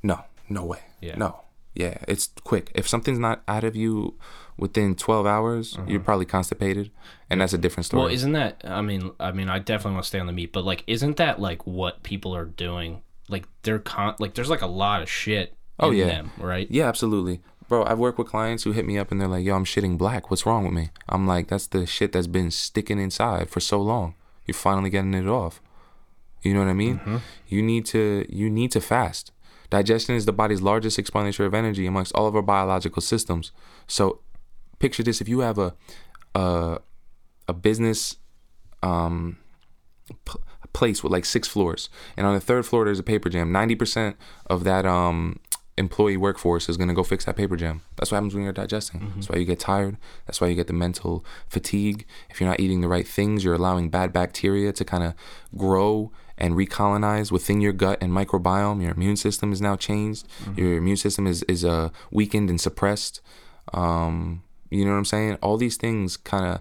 no, no way. Yeah. No. Yeah, it's quick. If something's not out of you within 12 hours, you're probably constipated, and that's a different story. Mm-hmm. Well, isn't that? I mean, I mean, I definitely want to stay on the meat, but like, isn't that like what people are doing? Like, they're con. Like, there's like a lot of shit. Oh, in yeah. them, right? Yeah, absolutely. Bro, I've worked with clients who hit me up and they're like, yo, I'm shitting black. What's wrong with me? I'm like, that's the shit that's been sticking inside for so long. You're finally getting it off. You know what I mean? You need to you need to fast. Digestion is the body's largest expenditure of energy amongst all of our biological systems. So picture this if you have a a, a business um p- place with like six floors and on the third floor there's a paper jam 90% of that um employee workforce is going to go fix that paper jam. That's what happens when you're digesting. That's why you get tired. That's why you get the mental fatigue. If you're not eating the right things you're allowing bad bacteria to kind of grow and recolonize within your gut and microbiome. Your immune system is now changed. Your immune system is is uh weakened and suppressed. Um you know what i'm saying all these things kind of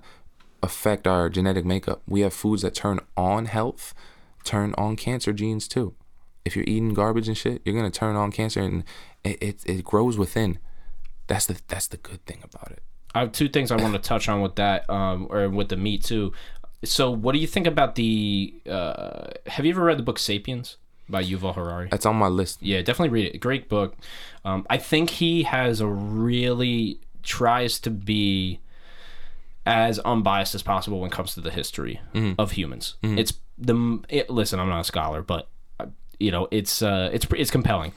affect our genetic makeup. We have foods that turn on health, turn on cancer genes too. If you're eating garbage and shit, you're gonna turn on cancer, and it it, it grows within. That's the that's the good thing about it. I have two things I want to touch on with that, um, or with the meat too. So, what do you think about the? Uh, have you ever read the book *Sapiens*? by Yuval Harari. That's on my list. Yeah, definitely read it. Great book. Um, I think he has a really tries to be as unbiased as possible when it comes to the history of humans. It's the it, listen. I'm not a scholar, but uh, you know, it's uh, it's it's compelling,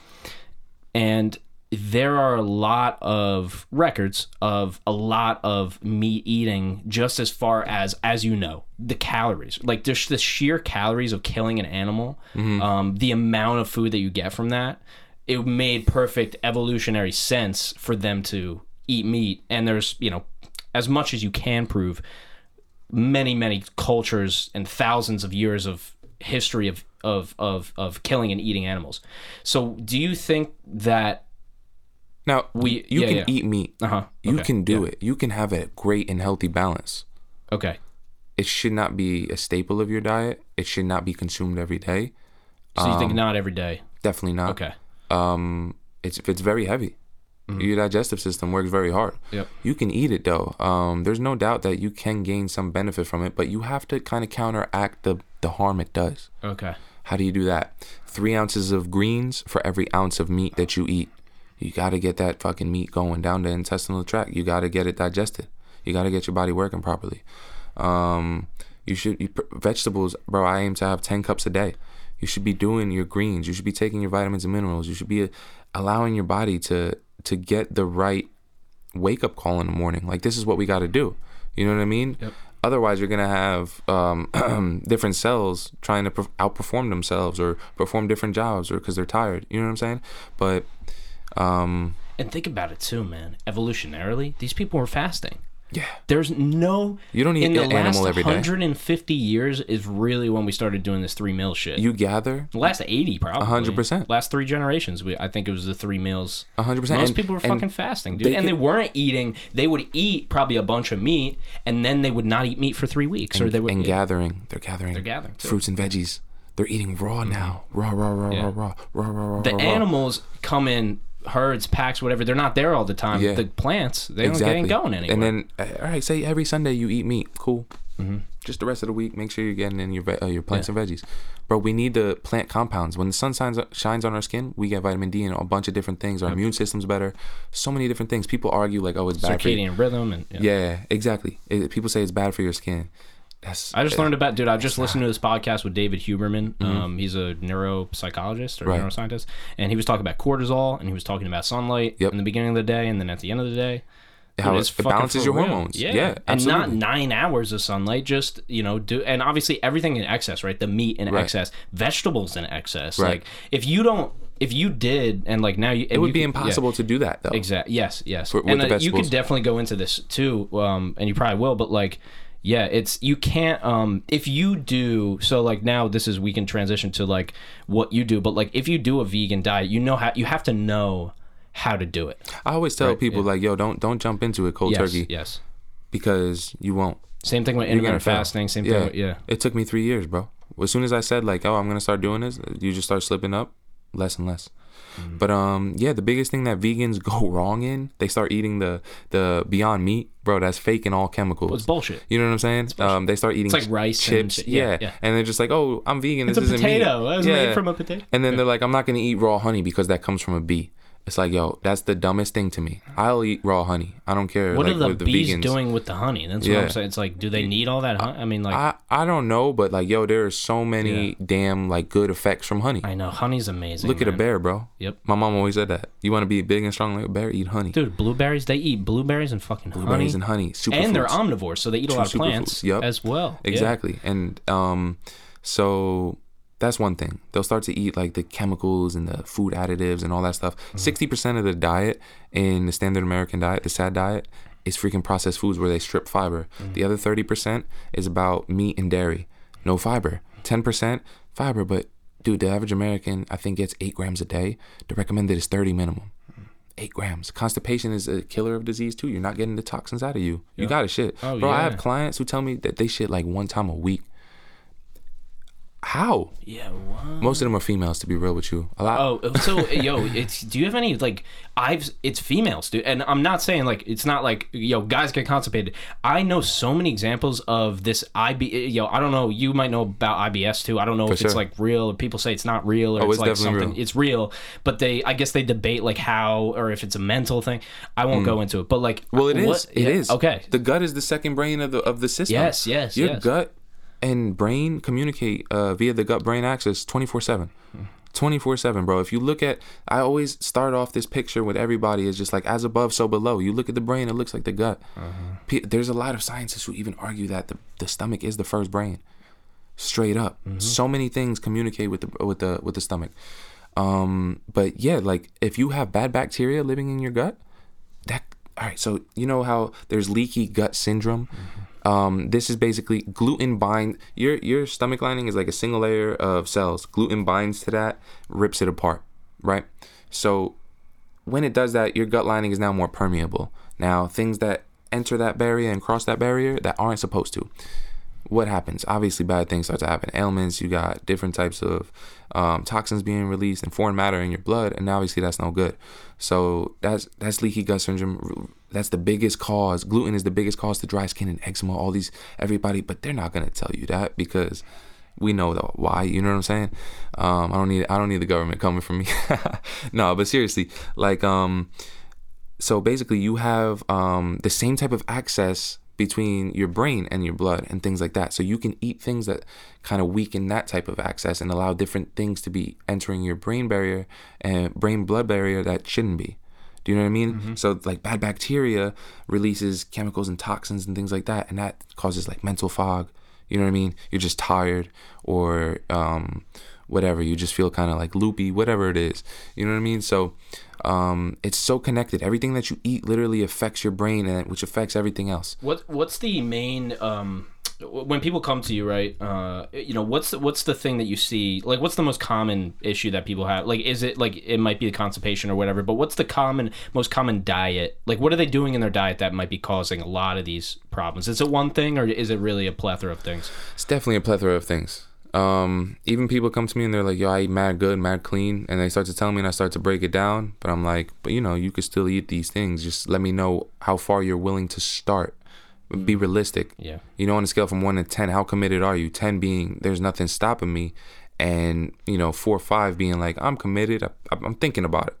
and there are a lot of records of a lot of meat eating just as far as as you know the calories like just the sheer calories of killing an animal um, the amount of food that you get from that it made perfect evolutionary sense for them to eat meat and there's you know as much as you can prove many many cultures and thousands of years of history of of of, of killing and eating animals so do you think that Now We- you yeah, can yeah. eat meat. uh-huh You okay, can do it. You can have a great and healthy balance. okay It should not be a staple of your diet. It should not be consumed every day. so you think not every day Definitely not. okay Um, it's it's very heavy. Your digestive system works very hard. Yep. You can eat it though. Um, there's no doubt that you can gain some benefit from it, but you have to kind of counteract the the harm it does. okay How do you do that? Three ounces of greens for every ounce of meat that you eat. You got to get that fucking meat going down the intestinal tract. You got to get it digested. You got to get your body working properly. Um, you should you, vegetables, bro. I aim to have ten cups a day. You should be doing your greens. You should be taking your vitamins and minerals. You should be uh, allowing your body to to get the right wake up call in the morning. Like this is what we got to do. You know what I mean? Yep. Otherwise, you're gonna have um, different cells trying to per- outperform themselves or perform different jobs, or because they're tired. You know what I'm saying? But um, and think about it too man evolutionarily these people were fasting yeah, there's no You don't eat in the an animal last every day. 150 years is really when we started doing this three meal shit you gather the last 80 probably 100%. last three generations we, i think it was the three meals 100. percent most people were fucking fasting dude they and they weren't eating they would eat probably a bunch of meat and then they would not eat meat for three weeks or they would and gathering. They're gathering. They're gathering, too. Mm-hmm. fruits and veggies. They're eating raw now. Raw, raw, raw, Yeah. raw, raw, raw, raw, raw. the raw, raw. animals come in herds packs whatever they're not there all the time Yeah. the plants they don't they ain't going anywhere And then, uh, all right, say every Sunday you eat meat. Cool. Just the rest of the week, make sure you're getting in your uh, your plants and veggies. Bro, we need the plant compounds. When the sun shines shines on our skin, we get vitamin D and a bunch of different things. Our immune system's better. So many different things. People argue like, oh, it's bad for you. circadian rhythm and yeah. Yeah, exactly. It, people say it's bad for your skin. That's I just learned about, dude. I just listened to this podcast with David Huberman. Um, he's a neuropsychologist or Mm-hmm. Right. neuroscientist, and he was talking about cortisol, and he was talking about sunlight Yep. in the beginning of the day, and then at the end of the day. how it, it balances your real. hormones. Yeah, Yeah, and not nine hours of sunlight. Just you know, do and obviously everything in excess, right? The meat in Right. excess, vegetables in excess. Right. Like if you don't, if you did, and like now you, it would be impossible to do that though. Exactly. Yes. Yes. with and uh, you could definitely go into this too, um, and you probably will. But like, yeah, it's you can't. Um, if you do so, like now this is we can transition to like what you do. But like if you do a vegan diet, you know how you have to know how to do it. I always tell people like, yo, don't don't jump into it cold Yes. turkey Yes. because you won't. Same thing with You're intermittent fasting. Same thing. Yeah. With, yeah. It took me three years, bro. As soon as I said like, oh, I'm gonna start doing this, you just start slipping up, less and less. Mm-hmm. But um, yeah, the biggest thing that vegans go wrong in, they start eating the the Beyond Meat, bro. That's fake and all chemicals. It's bullshit. You know what I'm saying? Um, they start eating It's like rice chips, shit. yeah, Yeah, yeah. and they're just like, oh, I'm vegan. It's a this isn't meat. potato. It was yeah. made from a potato. And then they're like, I'm not gonna eat raw honey because that comes from a bee. It's like, yo, that's the dumbest thing to me. I'll eat raw honey. I don't care. What like, are the the bees vegans. doing with the honey? That's what I'm saying. It's like, do they need all that honey? I mean, like, I, I, don't know, but like, yo, there are so many damn like good effects from honey. I know honey's amazing. Look at a bear, bro. Yep. My mom always said that. You want to be big and strong like a bear? Eat honey. Dude, blueberries. They eat blueberries and fucking honey. Blueberries and honey. Super and they're omnivores, so they eat a lot of plants yup. as well. Yeah. Exactly. And um, so that's one thing. They'll start to eat like the chemicals and the food additives and all that stuff. Mm-hmm. 60 percent of the diet in the standard American diet, the SAD diet, is freaking processed foods where they strip fiber. Mm-hmm. The other 30 percent is about meat and dairy, no fiber. 10 percent fiber, but dude, the average American I think gets eight grams a day. The recommended is 30 minimum. Eight grams. Constipation is a killer of disease too. You're not getting the toxins out of you. You got to shit. Oh, Bro, I have clients who tell me that they shit like one time a week. How? Yeah. What? Most of them are females, to be real with you. A lot. Oh, so yo, it's do you have any like I've it's females, dude, and I'm not saying like it's not like yo guys get constipated. I know so many examples of this IB. Yo, I don't know. You might know about IBS too. I don't know if it's like real. or People say it's not real, or Oh, it's, it's like something. real. It's real, but they I guess they debate like how or if it's a mental thing. I won't go into it, but like Mm. Well, it is. what- It yeah, is. okay. The gut is the second brain of the of the system. Yes, yes, Your yes. gut and brain communicate uh, via the gut brain axis 24 7. 24 7, bro. If you look at, I always start off this picture with everybody is just like as above, so below. You look at the brain, it looks like the gut. Pe- There's a lot of scientists who even argue that the, the stomach is the first brain. Straight up. So many things communicate with the with the with the stomach. Um, but yeah, like if you have bad bacteria living in your gut, all right. So you know how there's leaky gut syndrome. Um, this is basically gluten bind. Your your stomach lining is like a single layer of cells. Gluten binds to that, rips it apart, right? So when it does that, your gut lining is now more permeable. Now things that enter that barrier and cross that barrier that aren't supposed to what happens? Obviously, bad things start to happen. Ailments, you got different types of um, toxins being released and foreign matter in your blood, and obviously that's no good. So that's that's leaky gut syndrome. That's the biggest cause. Gluten is the biggest cause to dry skin and eczema. All these everybody, but they're not gonna tell you that because we know the why. You know what I'm saying? Um, I don't need I don't need the government coming for me. no, but seriously, like um, so basically you have um, the same type of access between your brain and your blood and things like that. So you can eat things that kind of weaken that type of access and allow different things to be entering your brain barrier and brain blood barrier that shouldn't be. Do you know what i mean? So like bad bacteria releases chemicals and toxins and things like that and that causes like mental fog. You know what i mean? You're just tired or um whatever you just feel kind of like loopy whatever it is you know what i mean so um, it's so connected. Everything that you eat literally affects your brain, and which affects everything else. What what's the main um when people come to you, right? Uh, you know, what's the, what's the thing that you see? Like, what's the most common issue that people have? Like, is it like it might be the constipation or whatever? But what's the common most common diet? Like, what are they doing in their diet that might be causing a lot of these problems? Is it one thing or is it really a plethora of things? It's definitely a plethora of things. Um, even people come to me and they're like, "Yo, I eat mad good, mad clean," and they start to tell me, and I start to break it down. But I'm like, "But you know, you could still eat these things. Just let me know how far you're willing to start. Be realistic. Yeah. You know, on a scale from one to ten, how committed are you? Ten being there's nothing stopping me, and you know, four or five being like I'm committed. I, I'm thinking about it.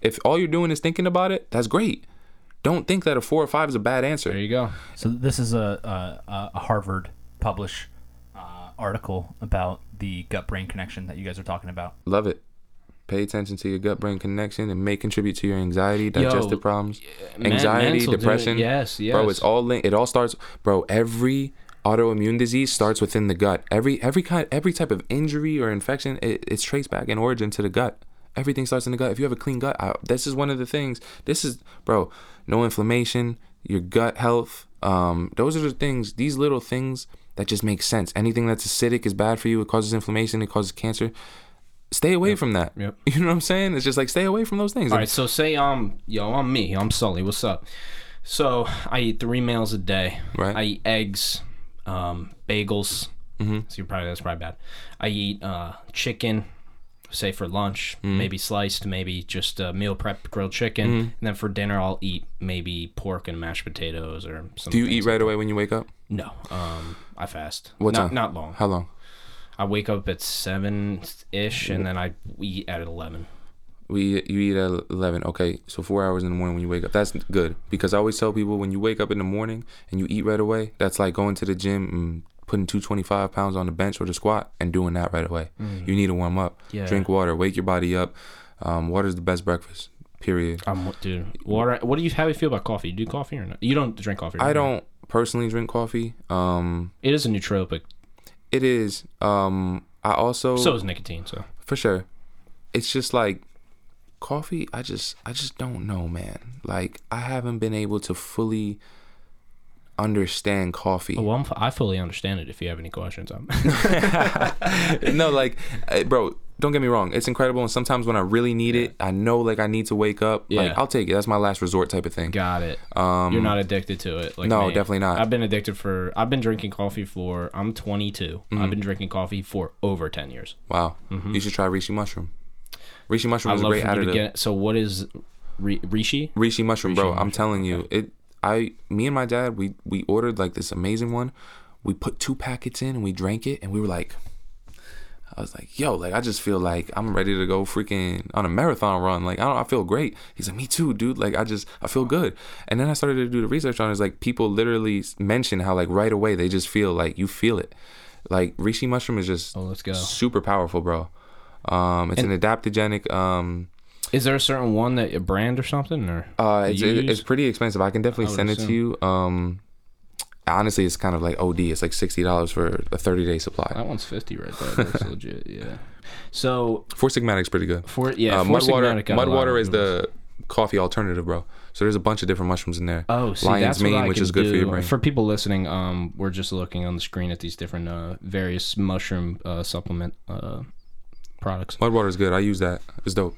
If all you're doing is thinking about it, that's great. Don't think that a four or five is a bad answer. There you go. So this is a a, a Harvard published uh, article about the gut brain connection that you guys are talking about. Love it. Pay attention to your gut brain connection. It may contribute to your anxiety, digestive problems, men- anxiety, dude. depression. Yes, Bro, it's all linked. It all starts, bro. Every autoimmune disease starts within the gut. Every every kind every type of injury or infection, it, it's traced back in origin to the gut. Everything starts in the gut. If you have a clean gut, I, this is one of the things. This is, bro, no inflammation, your gut health. Um, those are the things. These little things that just makes sense. Anything that's acidic is bad for you. It causes inflammation. It causes cancer. Stay away from that. Yep. You know what I'm saying? It's just like stay away from those things. All right, so say um yo, I'm me. I'm Sully. What's up? So I eat three meals a day. Right. I eat eggs, um, bagels. Mm-hmm. So you're probably that's probably bad. I eat uh, chicken, say for lunch, Mm-hmm. maybe sliced, maybe just uh, meal prep grilled chicken, Mm-hmm. and then for dinner I'll eat maybe pork and mashed potatoes or something. Do you eat right away when you wake up? No. Um, I fast. What not, time? Not long. How long? I wake up at seven ish, and then I eat at eleven. We you eat at eleven. Okay, so four hours in the morning when you wake up. That's good because I always tell people when you wake up in the morning and you eat right away, that's like going to the gym and putting two twenty five pounds on the bench or the squat and doing that right away. You need to warm up. Yeah. Drink water. Wake your body up. Um, is the best breakfast. Period. I'm dude. Water. What do you? How do you feel about coffee? Do you do coffee or not? You don't drink coffee. I don't personally drink coffee. Um, It is a nootropic. it is. Um, I also So is nicotine. So for sure. It's just like coffee. I just I just don't know, man. Like I haven't been able to fully understand coffee. well, I'm, I fully understand it. If you have any questions, I'm no, like, eh, bro, don't get me wrong, it's incredible. And sometimes when I really need it, I know like I need to wake up. Like Yeah. I'll take it. That's my last resort type of thing. Got it. Um, You're not addicted to it. Like no, me. definitely not. I've been addicted for. I've been drinking coffee for. I'm 22. Mm-hmm. I've been drinking coffee for over 10 years. Wow. You should try Reishi mushroom. Reishi mushroom I is a great for you to additive. get. So what is Ri- Rishi? Reishi mushroom, bro. Reishi I'm telling you, it. I, me and my dad, we we ordered like this amazing one. We put two packets in and we drank it, and we were like, I was like, yo, like I just feel like I'm ready to go freaking on a marathon run. Like I don't, I feel great. He's like, me too, dude. Like I just, I feel good. And then I started to do the research on it. It's like people literally mention how like right away they just feel like you feel it. Like reishi mushroom is just Oh, let's go. super powerful, bro. Um, it's an adaptogenic. Um, Is there a certain one that a brand or something or? Uh, it's, it, it's pretty expensive. I can definitely I send it to you. Um, honestly, it's kind of like OD. It's like sixty dollars for a thirty day supply. That one's 50 right there. That's legit. Yeah. So Four Sigmatic's pretty good. for yeah, uh, Four Mudwater, Sigmatic got a lot Mudwater is the coffee alternative, bro. So there's a bunch of different mushrooms in there. Oh, see, Lion's that's mane, what I which can is good for your brain. For people listening, um, we're just looking on the screen at these different uh, various mushroom uh, supplement uh, products. Mudwater is good. I use that. It's dope.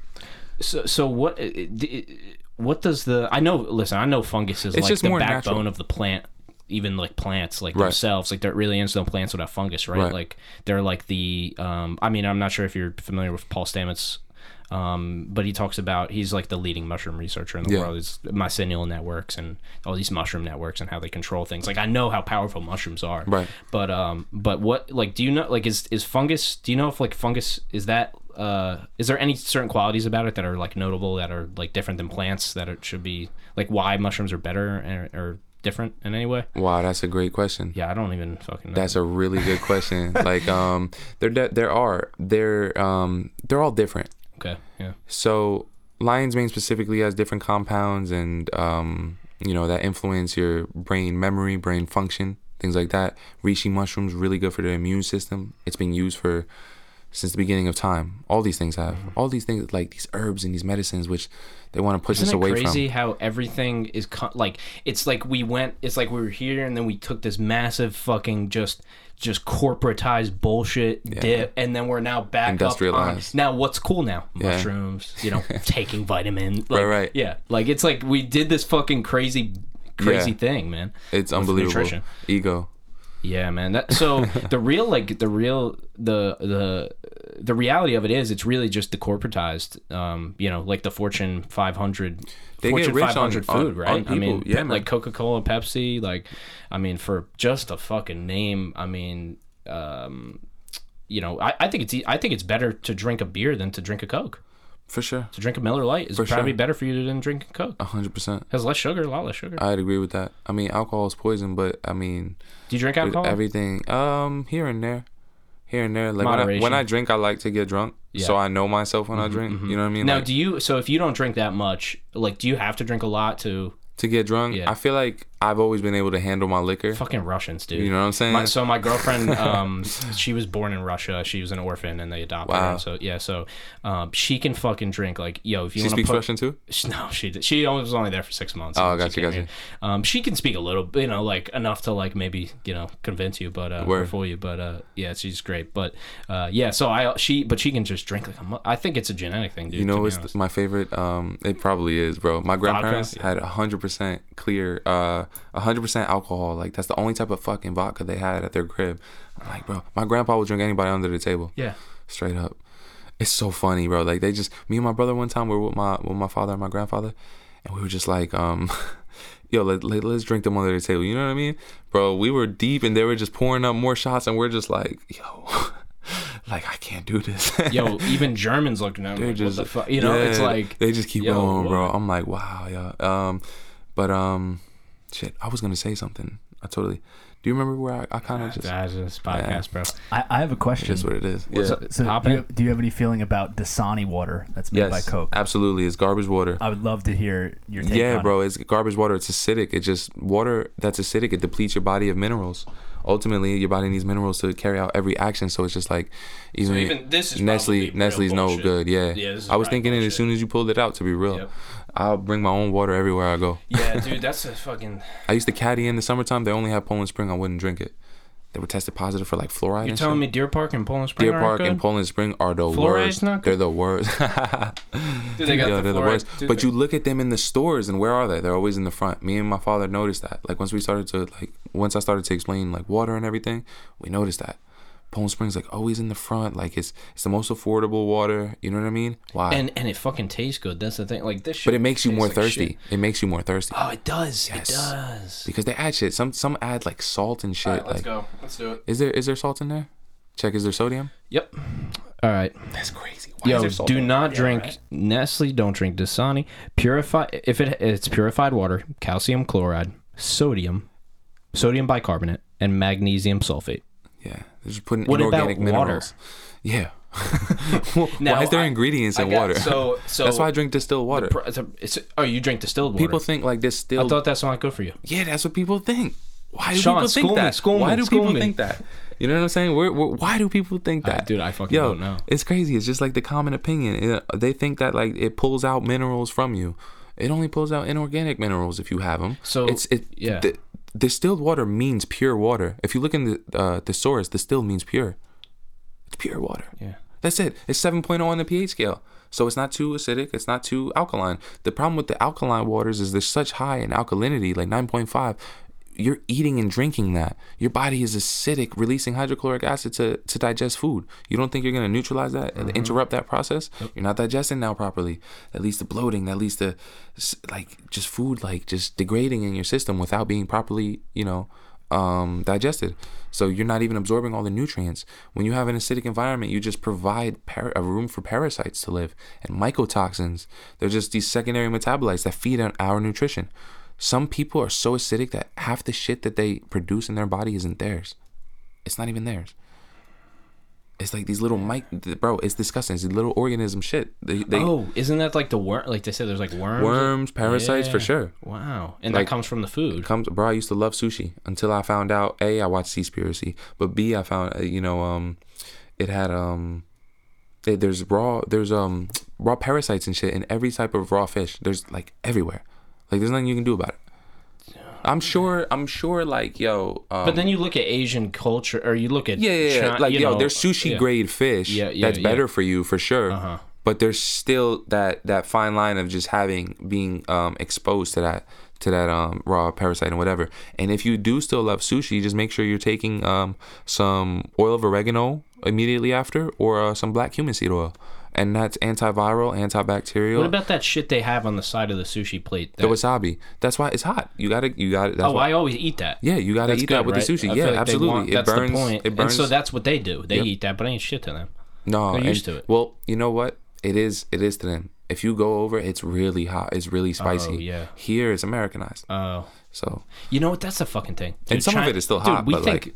So, so what? uh, d- What does the? I know. Listen, I know fungus is It's like just the more backbone natural. of the plant. Even like plants, like Right. themselves, like they're really is no plants without fungus, right? Right. Like they're like the. Um, I mean, I'm not sure if you're familiar with Paul Stamets, um, but he talks about he's like the leading mushroom researcher in the Yeah. world. It's mycelial networks and all these mushroom networks and how they control things. Like I know how powerful mushrooms are, Right. but um, but what like do you know like is is fungus? Do you know if like fungus is that uh is there any certain qualities about it that are like notable that are like different than plants that it should be like why mushrooms are better or, or different in any way? Wow, that's a great question. Yeah, I don't even fucking know. That's a really good question. like, um, there, there are, they're, um, they're all different. okay. Yeah. So lion's mane specifically has different compounds and um, you know that influence your brain memory, brain function, things like that. Reishi mushrooms really good for the immune system. It's been used for since the beginning of time. All these things have mm. all these things like these herbs and these medicines which they want to push Isn't us away crazy from. how everything is co- like it's like we went it's like we were here and then we took this massive fucking just just corporatized bullshit dip and then we're now back up on, Industrialized. now what's cool now Yeah. mushrooms you know taking vitamin like, Right, right. yeah like it's like we did this fucking crazy crazy Yeah. thing man It's unbelievable. nutrition. Ego. Yeah, man. That so the real like the real the the the reality of it is it's really just the corporatized um you know like the Fortune 500 They get Fortune rich on- food, on- right? on I mean, Yeah, man. like Coca-Cola, Pepsi, like I mean for just a fucking name, I mean um you know, I, I think it's I think it's better to drink a beer than to drink a Coke. For sure. To drink a Miller Lite is For probably sure. better for you than drinking Coke. A hundred percent. has less sugar, a lot less sugar. I'd agree with that. I mean, alcohol is poison, but I mean, Do you drink alcohol? everything, um, here and there, here and there. Like when I, when I drink, I like to get drunk, so I know myself when I drink. You know what I mean? now, Like, do you? So if you don't drink that much, like, do you have to drink a lot to to get drunk, Yeah. I feel like I've always been able to handle my liquor. fucking Russians, dude? You know what I'm saying? My, so my girlfriend, um, she was born in Russia. She was an orphan, and they adopted her. Wow. And so yeah, so um, she can fucking drink. Like, yo, if you she want to speaks put, Russian too. She- No, she did. She was only there for six months. Oh, gotcha, gotcha. Um, she can speak a little, you know, like enough to like maybe you know convince you, but uh, or Word. fool you. But uh, yeah, she's great. But uh, yeah, so I she, but she can just drink like a mu- I think it's a genetic thing, dude. You know what's my favorite? Um, it probably is, bro. My grandparents Yeah. had hundred percent clear, uh, hundred percent alcohol. Like that's the only type of fucking vodka they had at their crib. I'm like, bro, my grandpa would drink anybody under the table. yeah. straight up. It's so funny, bro. Like they just me and my brother one time we were with my with my father and my grandfather, and we were just like, um, yo, let, let us drink them under the table. You know what I mean, bro? We were deep, and they were just pouring up more shots, and we're just like, yo, like I can't do this. Yo, even Germans looking at me like, just what the fuck? You know, it's like they just keep yo, going, bro. I'm like, wow, yeah. Um, but um, shit, I was gonna say something. I totally. Do you remember where I, I kind of just? That's just podcast, bro. I, I have a question. Just what it is. What's yeah. up? So, do you, do you have any feeling about Dasani water that's made by Coke? absolutely. It's garbage water. I would love to hear your take yeah, on bro, it's garbage water. It's acidic. It just water that's acidic. It depletes your body of minerals. Ultimately, your body needs minerals to carry out every action. So it's just like even, even this is Nestle. probably real Nestle's no good. Yeah, Yeah, this is I was probably thinking it as soon as you pulled it out. To be real, Yep. I'll bring my own water everywhere I go. Yeah, dude, that's a fucking. I used to caddy in the summertime. They only have Poland Spring. I wouldn't drink it. They were tested positive for like fluoride. You're telling shit. me Deer Park and Poland Spring Deer Park good? and Poland Spring are the Fluoride's worst. not They're the worst. Dude, they got Yo, the they're the fluoride, worst. dude, But they- you look at them in the stores, and where are they? They're always in the front. Me and my father noticed that. Like once we started to like, once I started to explain like water and everything, we noticed that. Poland Springs like always in the front. Like it's it's the most affordable water. You know what I mean? Why? and and it fucking tastes good. That's the thing. Like this. Shit but it makes you more like thirsty. shit. It makes you more thirsty Oh, it does. Yes. It does. because they add shit. Some some add like salt and shit. like, Let's go. Let's do it. is there is there salt in there? Check. Is there sodium? Yep. All right. That's crazy. Why is Yo, there salt do in not drink Nestle. Don't drink Dasani. Purify if it it's purified water, calcium chloride, sodium, sodium bicarbonate, and magnesium sulfate. Yeah, they're just putting What inorganic minerals. Yeah. Well, Now, Why is there I- ingredients in water? so- so- that's why I drink distilled water. Pr- it's a- it's a- oh, you drink distilled water. people think like distilled. I thought that's not good for you. yeah, that's what people think. Why do Sean, people think school me, that? why me, do people me. think that? You know what I'm saying? We're, we're, why do people think that? dude, I fucking Yo, don't know. It's crazy. It's just like the common opinion. It- they think that like it pulls out minerals from you. It only pulls out inorganic minerals if you have them. So, it's it. yeah. The, distilled water means pure water. If you look in the uh, thesaurus, distilled means pure. It's pure water. Yeah. That's it. It's 7.0 on the pH scale. So it's not too acidic. It's not too alkaline. The problem with the alkaline waters is they're such high in alkalinity, like 9.5. You're eating and drinking that. Your body is acidic, releasing hydrochloric acid to, to digest food. You don't think you're going to neutralize that and interrupt that process? You're not digesting now properly. That leads to bloating. That leads to like just food like just degrading in your system without being properly, you know, um, digested. So you're not even absorbing all the nutrients. When you have an acidic environment, you just provide par- a room for parasites to live and mycotoxins. They're just these secondary metabolites that feed on our nutrition. Some people are so acidic that half the shit that they produce in their body isn't theirs. It's not even theirs. It's like these little mic, bro. It's disgusting. It's these little organism shit. They, they oh, isn't that like the worm? Like they said, there's like worms. worms, parasites for sure. Wow, and Like- that comes from the food. comes bro i used to love sushi until i found out a i watched seaspiracy but b i found uh, you know um it had um it, there's raw there's um raw parasites and shit in every type of raw fish there's like everywhere like there's nothing you can do about it i'm sure i'm sure like yo um, But then you look at Asian culture, or you look at yeah yeah, yeah. Chi- like yo know, there's sushi yeah. grade fish Yeah, yeah, that's better for you for sure Uh-huh. but there's still that that fine line of just having being um exposed to that to that um raw parasite and whatever and if you do still love sushi just make sure you're taking um some oil of oregano immediately after or uh, some black cumin seed oil and that's antiviral antibacterial What about that shit they have on the side of the sushi plate? the that- wasabi that's why it's hot you gotta you gotta that's oh, why I always eat that. yeah you gotta That's eat good, that with right? the sushi I yeah like absolutely want- it that's burns the point. it burns And so that's what they do. They Yep. eat that, but it ain't shit to them. No, They're and- used to it. Well, you know what? It is. It is to them. If you go over, it's really hot. It's really oh, spicy. Oh, yeah. Here, it's Americanized. Oh, So you know what? That's the fucking thing. And some of it is still Dude, hot, we but, think like-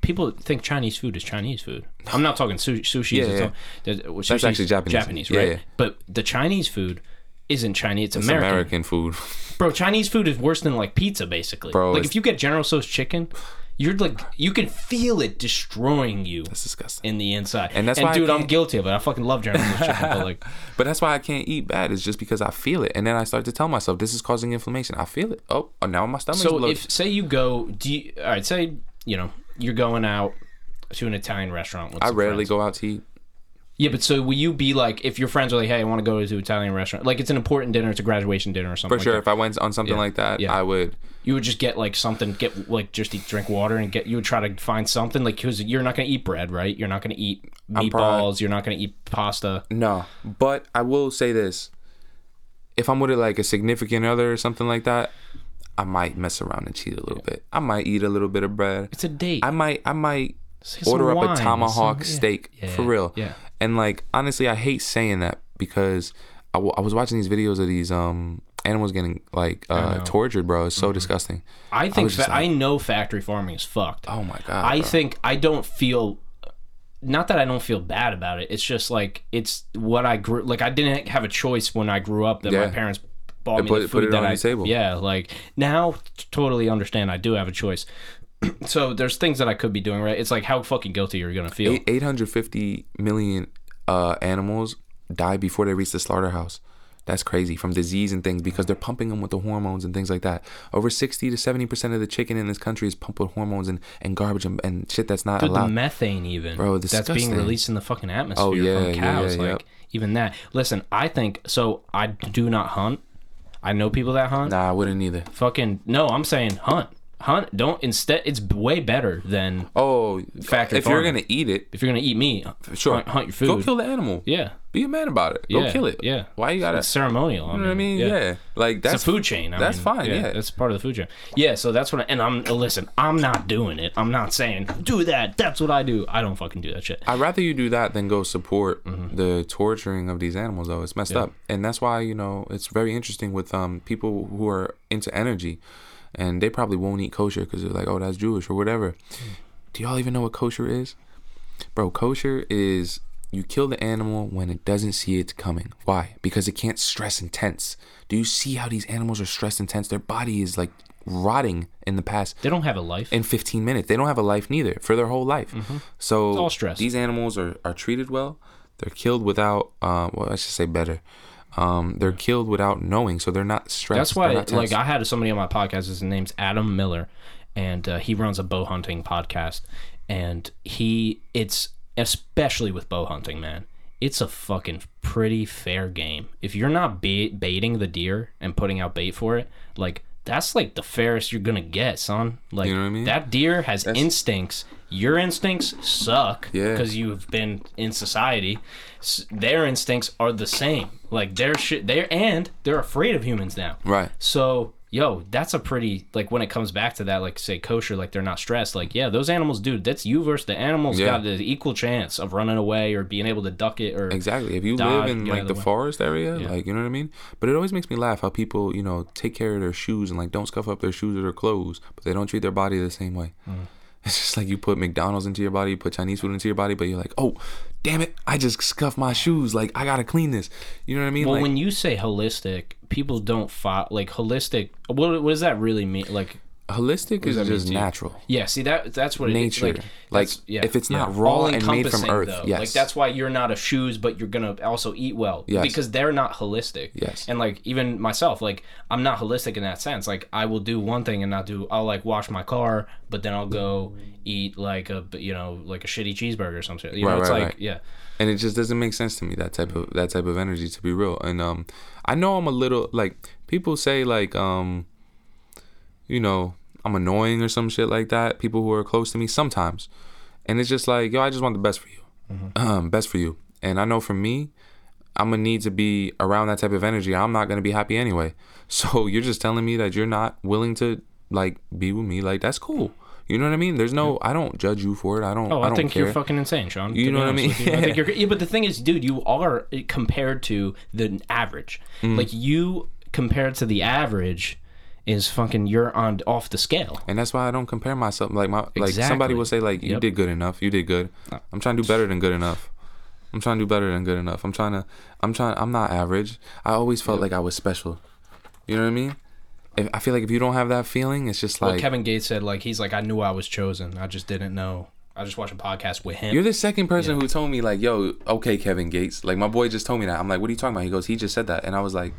people think Chinese food is Chinese food. I'm not talking sushi. Sushi Yeah, yeah. well, That's actually Japanese. Japanese, right? yeah. But the Chinese food isn't Chinese. It's, it's American. American, food. Bro, Chinese food is worse than like pizza, basically. Bro, like if you get General Tso's chicken, you're like you can feel it destroying you That's disgusting. in the inside. And that's why dude, I'm guilty of it. I fucking love General Tso's chicken, but like, But that's why I can't eat bad. It's just because I feel it, and then I start to tell myself this is causing inflammation. I feel it. Oh, now my stomach. so if say you go, do you, all right? Say you know you're going out to an Italian restaurant. With I rarely friends. go out to eat. Yeah, but so will you be like if your friends are like, "Hey, I want to go to an Italian restaurant," like it's an important dinner, it's a graduation dinner or something. For like sure, that. if I went on something Yeah. like that, Yeah. I would. you would just get like something, get like just eat, drink water, and get. You would try to find something like because you're not gonna eat bread, right? You're not gonna eat meatballs. probably- you're not gonna eat pasta. No, but I will say this: if I'm with like a significant other or something like that, I might mess around and cheat a little bit. I might eat a little bit of bread. It's a date. I might I might order up wine, a tomahawk some- yeah. steak Yeah, for real. yeah. And like honestly, I hate saying that because I, w- I was watching these videos of these um animals getting like uh. Mm-hmm. tortured, bro. It's so disgusting. I think just fa- I know factory farming is fucked. Oh my god. I bro. think I don't feel not that I don't feel bad about it. It's just like it's what I grew like I didn't have a choice when I grew up that my parents bought They me put- the put it that on I the table. Yeah, like now t- totally understand I do have a choice. so there's things that I could be doing right. It's like how fucking guilty are you gonna feel? 850 million uh animals die before they reach the slaughterhouse. That's crazy from disease and things because they're pumping them with the hormones and things like that. Over 60 to 70% of the chicken in this country is pumped with hormones and, and garbage and, and shit that's not Dude, the allowed. methane even Bro, that's being disgusting. released in the fucking atmosphere Oh, yeah, from yeah, cows. yeah, like yep. even that. Listen, I think so. I do not hunt. I know people that hunt. nah, I wouldn't either. Fucking no. I'm saying hunt. Hunt. Don't instead. It's way better than Oh, Factory if you're going to eat it, if you're gonna eat meat. sure. Hunt, hunt your food. Go kill the animal. Yeah. Be a man about it. Go Yeah, kill it. yeah. Why you got to It's ceremonial. I You know what I mean? yeah. Yeah. Like It's that's a food chain. I that's mean, fine, yeah. That's part of the food chain. Yeah, so that's what. I, and I'm listen. I'm not doing it. I'm not saying do that. That's what I do. I don't fucking do that shit. I'd rather you do that than go support Mm-hmm. the torturing of these animals. Though it's messed up, and that's why you know it's very interesting with um people who are into energy, and they probably won't eat kosher because they're like, oh, that's Jewish or whatever. Mm. Do y'all even know what kosher is, bro? Kosher is you kill the animal when it doesn't see it coming. Why? Because it can't stress and tense. Do you see how these animals are stressed and tense? Their body is like rotting in the past They don't have a life. in 15 minutes. They don't have a life neither for their whole life. So Mm-hmm. all stress. these animals are, are treated well. They're killed without, uh, well, I should say better. Um, they're killed without knowing, so they're not stressed. That's why, like. I had somebody on my podcast. His name's Adam Miller, and uh, he runs a bow hunting podcast. And he, it's especially with bow hunting, man. It's a fucking pretty fair game. If you're not bait, baiting the deer and putting out bait for it, like that's like the fairest you're gonna get, son. Like You know what I mean? that deer has instincts. Your instincts suck Yeah. because you've been in society. S- Their instincts are the same. Like they're shit. They're and they're afraid of humans now. right. So, yo, that's a pretty like when it comes back to that, like say kosher, like they're not stressed. Like, yeah, those animals, dude, that's you versus the animals Yeah. got the equal chance of running away or being able to duck it or Exactly. If you Dodge, live in like the the forest area, Yeah. like you know what I mean. But it always makes me laugh how people, you know, take care of their shoes and like don't scuff up their shoes or their clothes, but they don't treat their body the same way. Mm. It's just like you put McDonald's into your body, you put Chinese food into your body, but you're like, oh, damn it, I just scuffed my shoes. Like I gotta clean this. You know what I mean? Well, like, when you say holistic, people don't fo- like holistic. What, what does that really mean? Like, holistic is just natural. yeah, see that that's what it is. Nature. Like, Like, yeah, if it's not yeah. raw and made from earth, though. yes. Like that's why you're not a shoes, but you're gonna also eat well. Yes. Because they're not holistic. Yes. And like even myself, like I'm not holistic in that sense. Like I will do one thing and not do. I'll like wash my car, but then I'll go eat like a you know like a shitty cheeseburger or something. You know, Right, it's right, like right. yeah. and it just doesn't make sense to me that type of that type of energy to be real and um i know i'm a little like people say like um you know i'm annoying or some shit like that people who are close to me sometimes and it's just like yo i just want the best for you um best for you and i know for me i'm gonna need to be around that type of energy i'm not gonna be happy anyway so you're just telling me that you're not willing to like be with me like that's cool you know what I mean? There's no, I don't judge you for it. I don't. Oh, I, I, don't think care. you're fucking insane, Sean. You know what I mean? you. I think you're. Yeah, but the thing is, dude, you are compared to the average. Mm. Like you compared to the average is fucking. You're on off the scale. and that's why I don't compare myself. Like my like Exactly. somebody will say like you Yep. Uh. did good enough, you did good. I'm trying to do better than good enough. I'm trying to do better than good enough. I'm trying to I'm trying I'm not average. I always felt like I was special. You know what I mean? If, I feel like if you don't have that feeling, it's just Well, like Kevin Gates said, like he's like, I knew I was chosen. I just didn't know. I just watched a podcast with him. you're the second person who told me like, "Yo, okay, Kevin Gates." Like my boy just told me that. I'm like, "What are you talking about?" He goes, "He just said that," and I was like,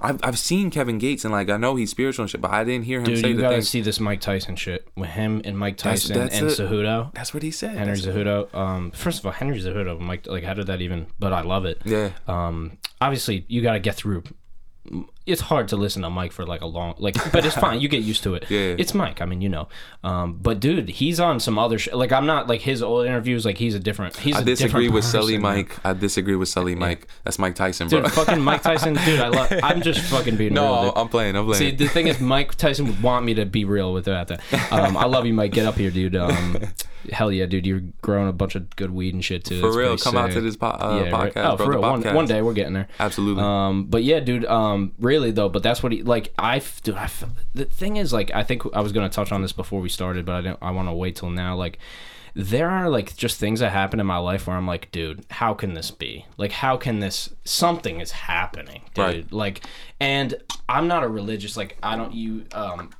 "I've I've seen Kevin Gates and like I know he's spiritual and shit, but I didn't hear him Dude, say you the gotta thing." see this Mike Tyson shit with him and Mike That's- Tyson that's and it. Cejudo. That's what he said. Henry That's- Cejudo. Um, first of all, Henry Cejudo, Mike, like, how did that even? But I love it. Yeah. Um, obviously, you got to get through. It's hard to listen to Mike for like a long, like, but it's fine. You get used to it. Yeah. It's Mike. I mean, you know. Um, but dude, he's on some other shit. Like, I'm not like his old interviews. Like, he's a different. He's I a disagree with Sully person, man. Mike. I disagree with Sully Mike. That's Mike Tyson, bro. Dude, fucking Mike Tyson, dude. I love. I'm just fucking being real. no. I'm playing. I'm playing. See, the thing is, Mike Tyson would want me to be real with that. Um, I love you, Mike. Get up here, dude. Um, hell yeah, dude. You're growing a bunch of good weed and shit too. For It's real, come out to this po- uh, Yeah, right. podcast, Oh, bro. for real. One, one day we're getting there. Absolutely. Um, but yeah, dude. Um, really though, but that's what he like. I, dude. I, the thing is, like, I think I was gonna touch on this before we started, but I didn't. I want to wait till now. Like, there are like just things that happen in my life where I'm like, dude, how can this be? Like, how can this? Something is happening, dude. Right. Like, and I'm not a religious. Like, I don't. You. Um,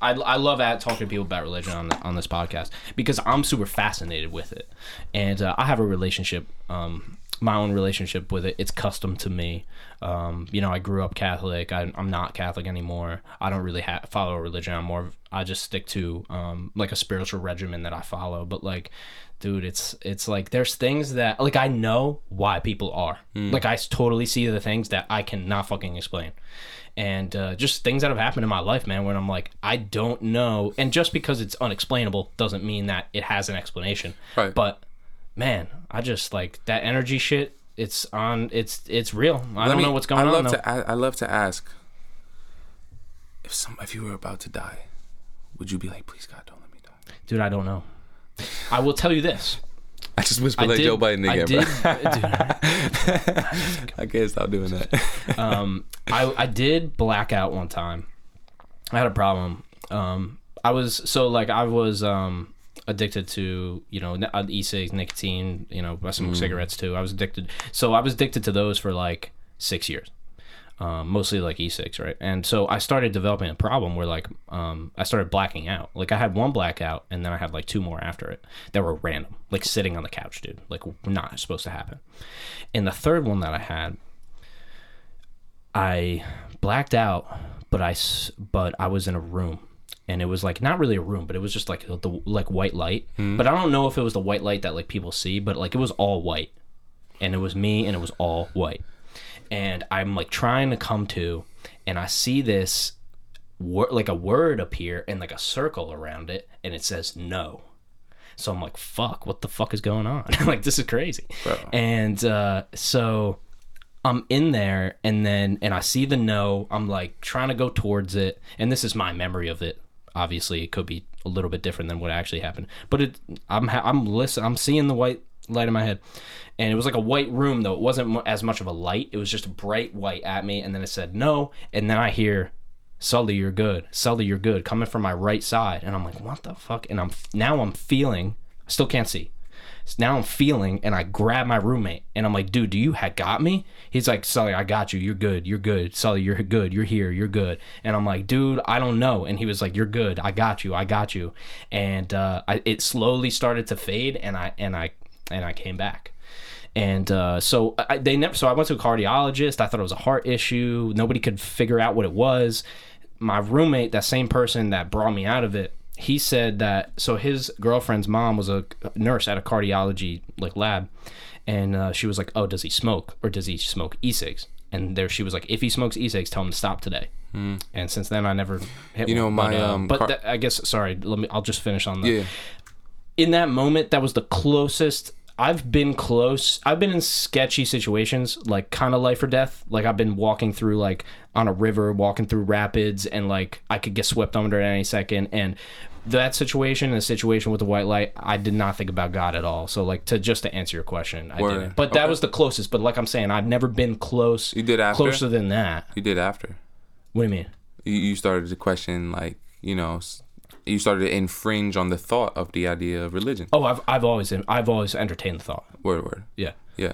I, I love at talking to people about religion on the, on this podcast because I'm super fascinated with it, and uh, I have a relationship um, my own relationship with it. It's custom to me. Um, you know, I grew up Catholic. I, I'm not Catholic anymore. I don't really ha- follow a religion. I'm more. Of, I just stick to um, like a spiritual regimen that I follow. But like, dude, it's it's like there's things that like I know why people are. Like I totally see the things that I cannot fucking explain. And uh, just things that have happened in my life, man, when I'm like, I don't know. And just because it's unexplainable doesn't mean that it has an explanation. Right. But man, I just like that energy shit. It's on. It's it's real. I Let don't me- know what's going I on. love to. I, I love to ask if some if you were about to die, would you be like, please God, don't let me die? Dude, I don't know. I will tell you this. I just whispered I like did, Joe Biden I did, dude, I can't stop doing that. um, I I did black out one time. I had a problem. Um, I was so like I was um addicted to you know uh, e-cigs, nicotine. You know, I smoke cigarettes too. I was addicted. So I was addicted to those for like six years. Um, mostly like e-cigs, right? And so I started developing a problem where like um, I started blacking out. Like I had one blackout, and then I had like two more after it that were random, like sitting on the couch, dude. Like not supposed to happen. And the third one that I had, I blacked out, but I but I was in a room, and it was like not really a room, but it was just like the like white light. But I don't know if it was the white light that like people see, but like it was all white, and it was me, and it was all white, and I'm like trying to come to, and I see this word like a word appear and like a circle around it, and it says no. So I'm like, fuck, what the fuck is going on? like this is crazy. Bro. And uh, so I'm in there and then and I see the no. I'm like trying to go towards it, and this is my memory of it. Obviously, it could be a little bit different than what actually happened, but it I'm I'm listen I'm seeing the white light in my head, and it was like a white room though. It wasn't as much of a light. It was just a bright white at me, and then it said no, and then I hear. Sully, you're good. Sully, you're good. Coming from my right side, and I'm like, what the fuck? And I'm now I'm feeling. I still can't see. So now I'm feeling, and I grab my roommate, and I'm like, dude, do you had got me? He's like, Sully, I got you. You're good. You're good. Sully, you're good. You're here. You're good. And I'm like, dude, I don't know. And he was like, you're good. I got you. I got you. And uh, I, it slowly started to fade, and I and I and I came back. And uh, so I, they never. So I went to a cardiologist. I thought it was a heart issue. Nobody could figure out what it was. My roommate, that same person that brought me out of it, he said that. So his girlfriend's mom was a nurse at a cardiology like lab, and uh, she was like, "Oh, does he smoke or does he smoke e-cigs?" And there she was like, "If he smokes e-cigs, tell him to stop today." And since then, I never hit You know, one. my, but, uh, um, but car- that- I guess sorry. Let me. I'll just finish on that. Yeah. in that moment that was the closest I've been close. I've been in sketchy situations, like kind of life or death. Like I've been walking through like on a river, walking through rapids, and like I could get swept under at any second. And that situation, the situation with the white light, I did not think about God at all. So like to just to answer your question, I Word. didn't. But that Okay. was the closest. But like I'm saying, I've never been close. You did after? closer than that. You did after. What do you mean? You, you started to question, like, you know, you started to infringe on the thought of the idea of religion. Oh, I've I've always I've always entertained the thought. Word, word. Yeah. Yeah.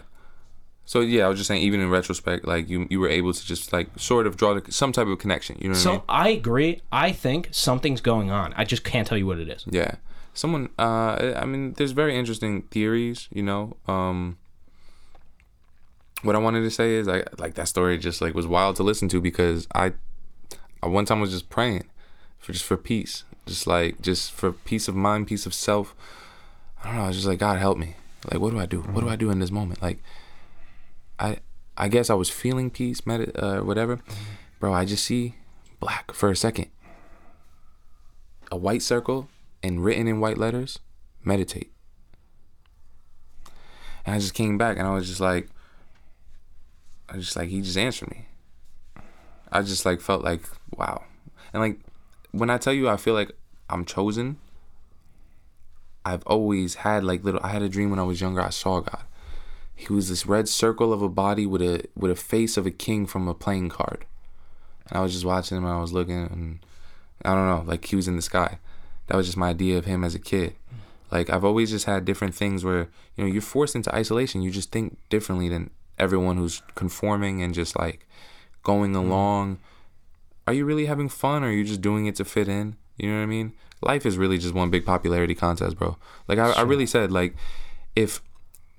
So yeah, I was just saying, even in retrospect, like you, you were able to just like sort of draw the, some type of connection. You know what I mean? So I agree. I think something's going on. I just can't tell you what it is. Yeah. Someone uh I mean there's very interesting theories, you know. Um what I wanted to say is I like that story just like was wild to listen to because I I one time was just praying for just for peace. Just like just for peace of mind, peace of self. I don't know, I was just like God help me. Like what do I do? What do I do in this moment? Like I I guess I was feeling peace, med- uh whatever. Bro, I just see black for a second. A white circle and written in white letters, meditate. And I just came back and I was just like, I just like, he just answered me. I just like felt like, wow. And like, when I tell you I feel like I'm chosen, I've always had like little, I had a dream when I was younger, I saw God. He was this red circle of a body with a with a face of a king from a playing card. And I was just watching him and I was looking and I don't know, like he was in the sky. That was just my idea of him as a kid. Like I've always just had different things where, you know, you're forced into isolation. You just think differently than everyone who's conforming and just like going mm-hmm. along. Are you really having fun or are you just doing it to fit in? You know what I mean? Life is really just one big popularity contest, bro. Like I, I really said, like, if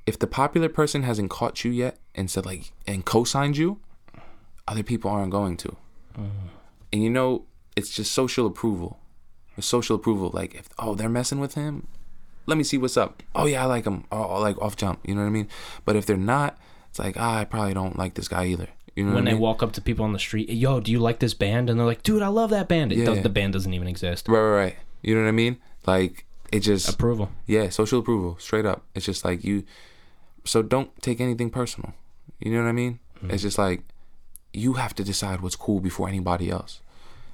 if the popular person hasn't caught you yet and said like and co-signed you, other people aren't going to. And you know, it's just social approval. It's social approval. Like if oh they're messing with him, let me see what's up. Oh yeah, I like him. Oh like off jump. You know what I mean? But if they're not, it's like ah, I probably don't like this guy either. You know when I they mean? walk up to people on the street, yo, do you like this band? And they're like, dude, I love that band. It Yeah, does, yeah. The band doesn't even exist. right, right, right. You know what I mean? Like it just Approval. Yeah, social approval, straight up. It's just like you. So don't take anything personal. You know what I mean? Mm-hmm. It's just like you have to decide what's cool before anybody else.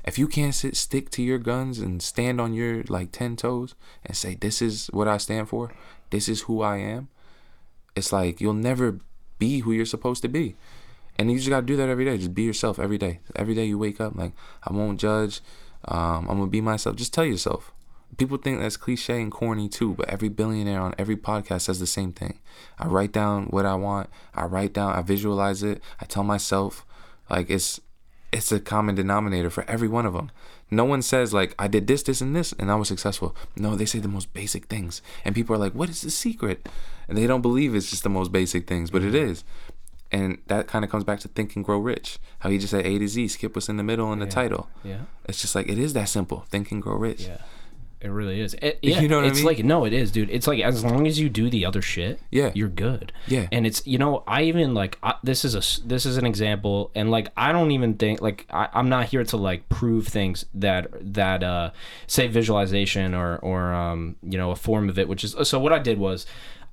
If you can't sit stick to your guns and stand on your like ten toes and say this is what I stand for, this is who I am, it's like you'll never be who you're supposed to be. And you just gotta do that every day. Just be yourself every day. Every day you wake up, like I won't judge. Um, I'm gonna be myself. Just tell yourself. People think that's cliche and corny too, but every billionaire on every podcast says the same thing. I write down what I want. I write down. I visualize it. I tell myself, like it's it's a common denominator for every one of them. No one says like I did this, this, and this, and I was successful. No, they say the most basic things, and people are like, "What is the secret?" And they don't believe it's just the most basic things, but it is. And that kind of comes back to Think and Grow Rich. How he just said A to Z, skip what's in the middle in the title. Yeah. It's just like it is that simple. Think and Grow Rich. Yeah. It really is. It, yeah, You know what I it's mean? like no, it is, dude. It's like as long as you do the other shit, Yeah. you're good. Yeah. and it's you know I even like I, this is a this is an example, and like I don't even think like I, I'm not here to like prove things that that uh say visualization or or um you know a form of it, which is so what I did was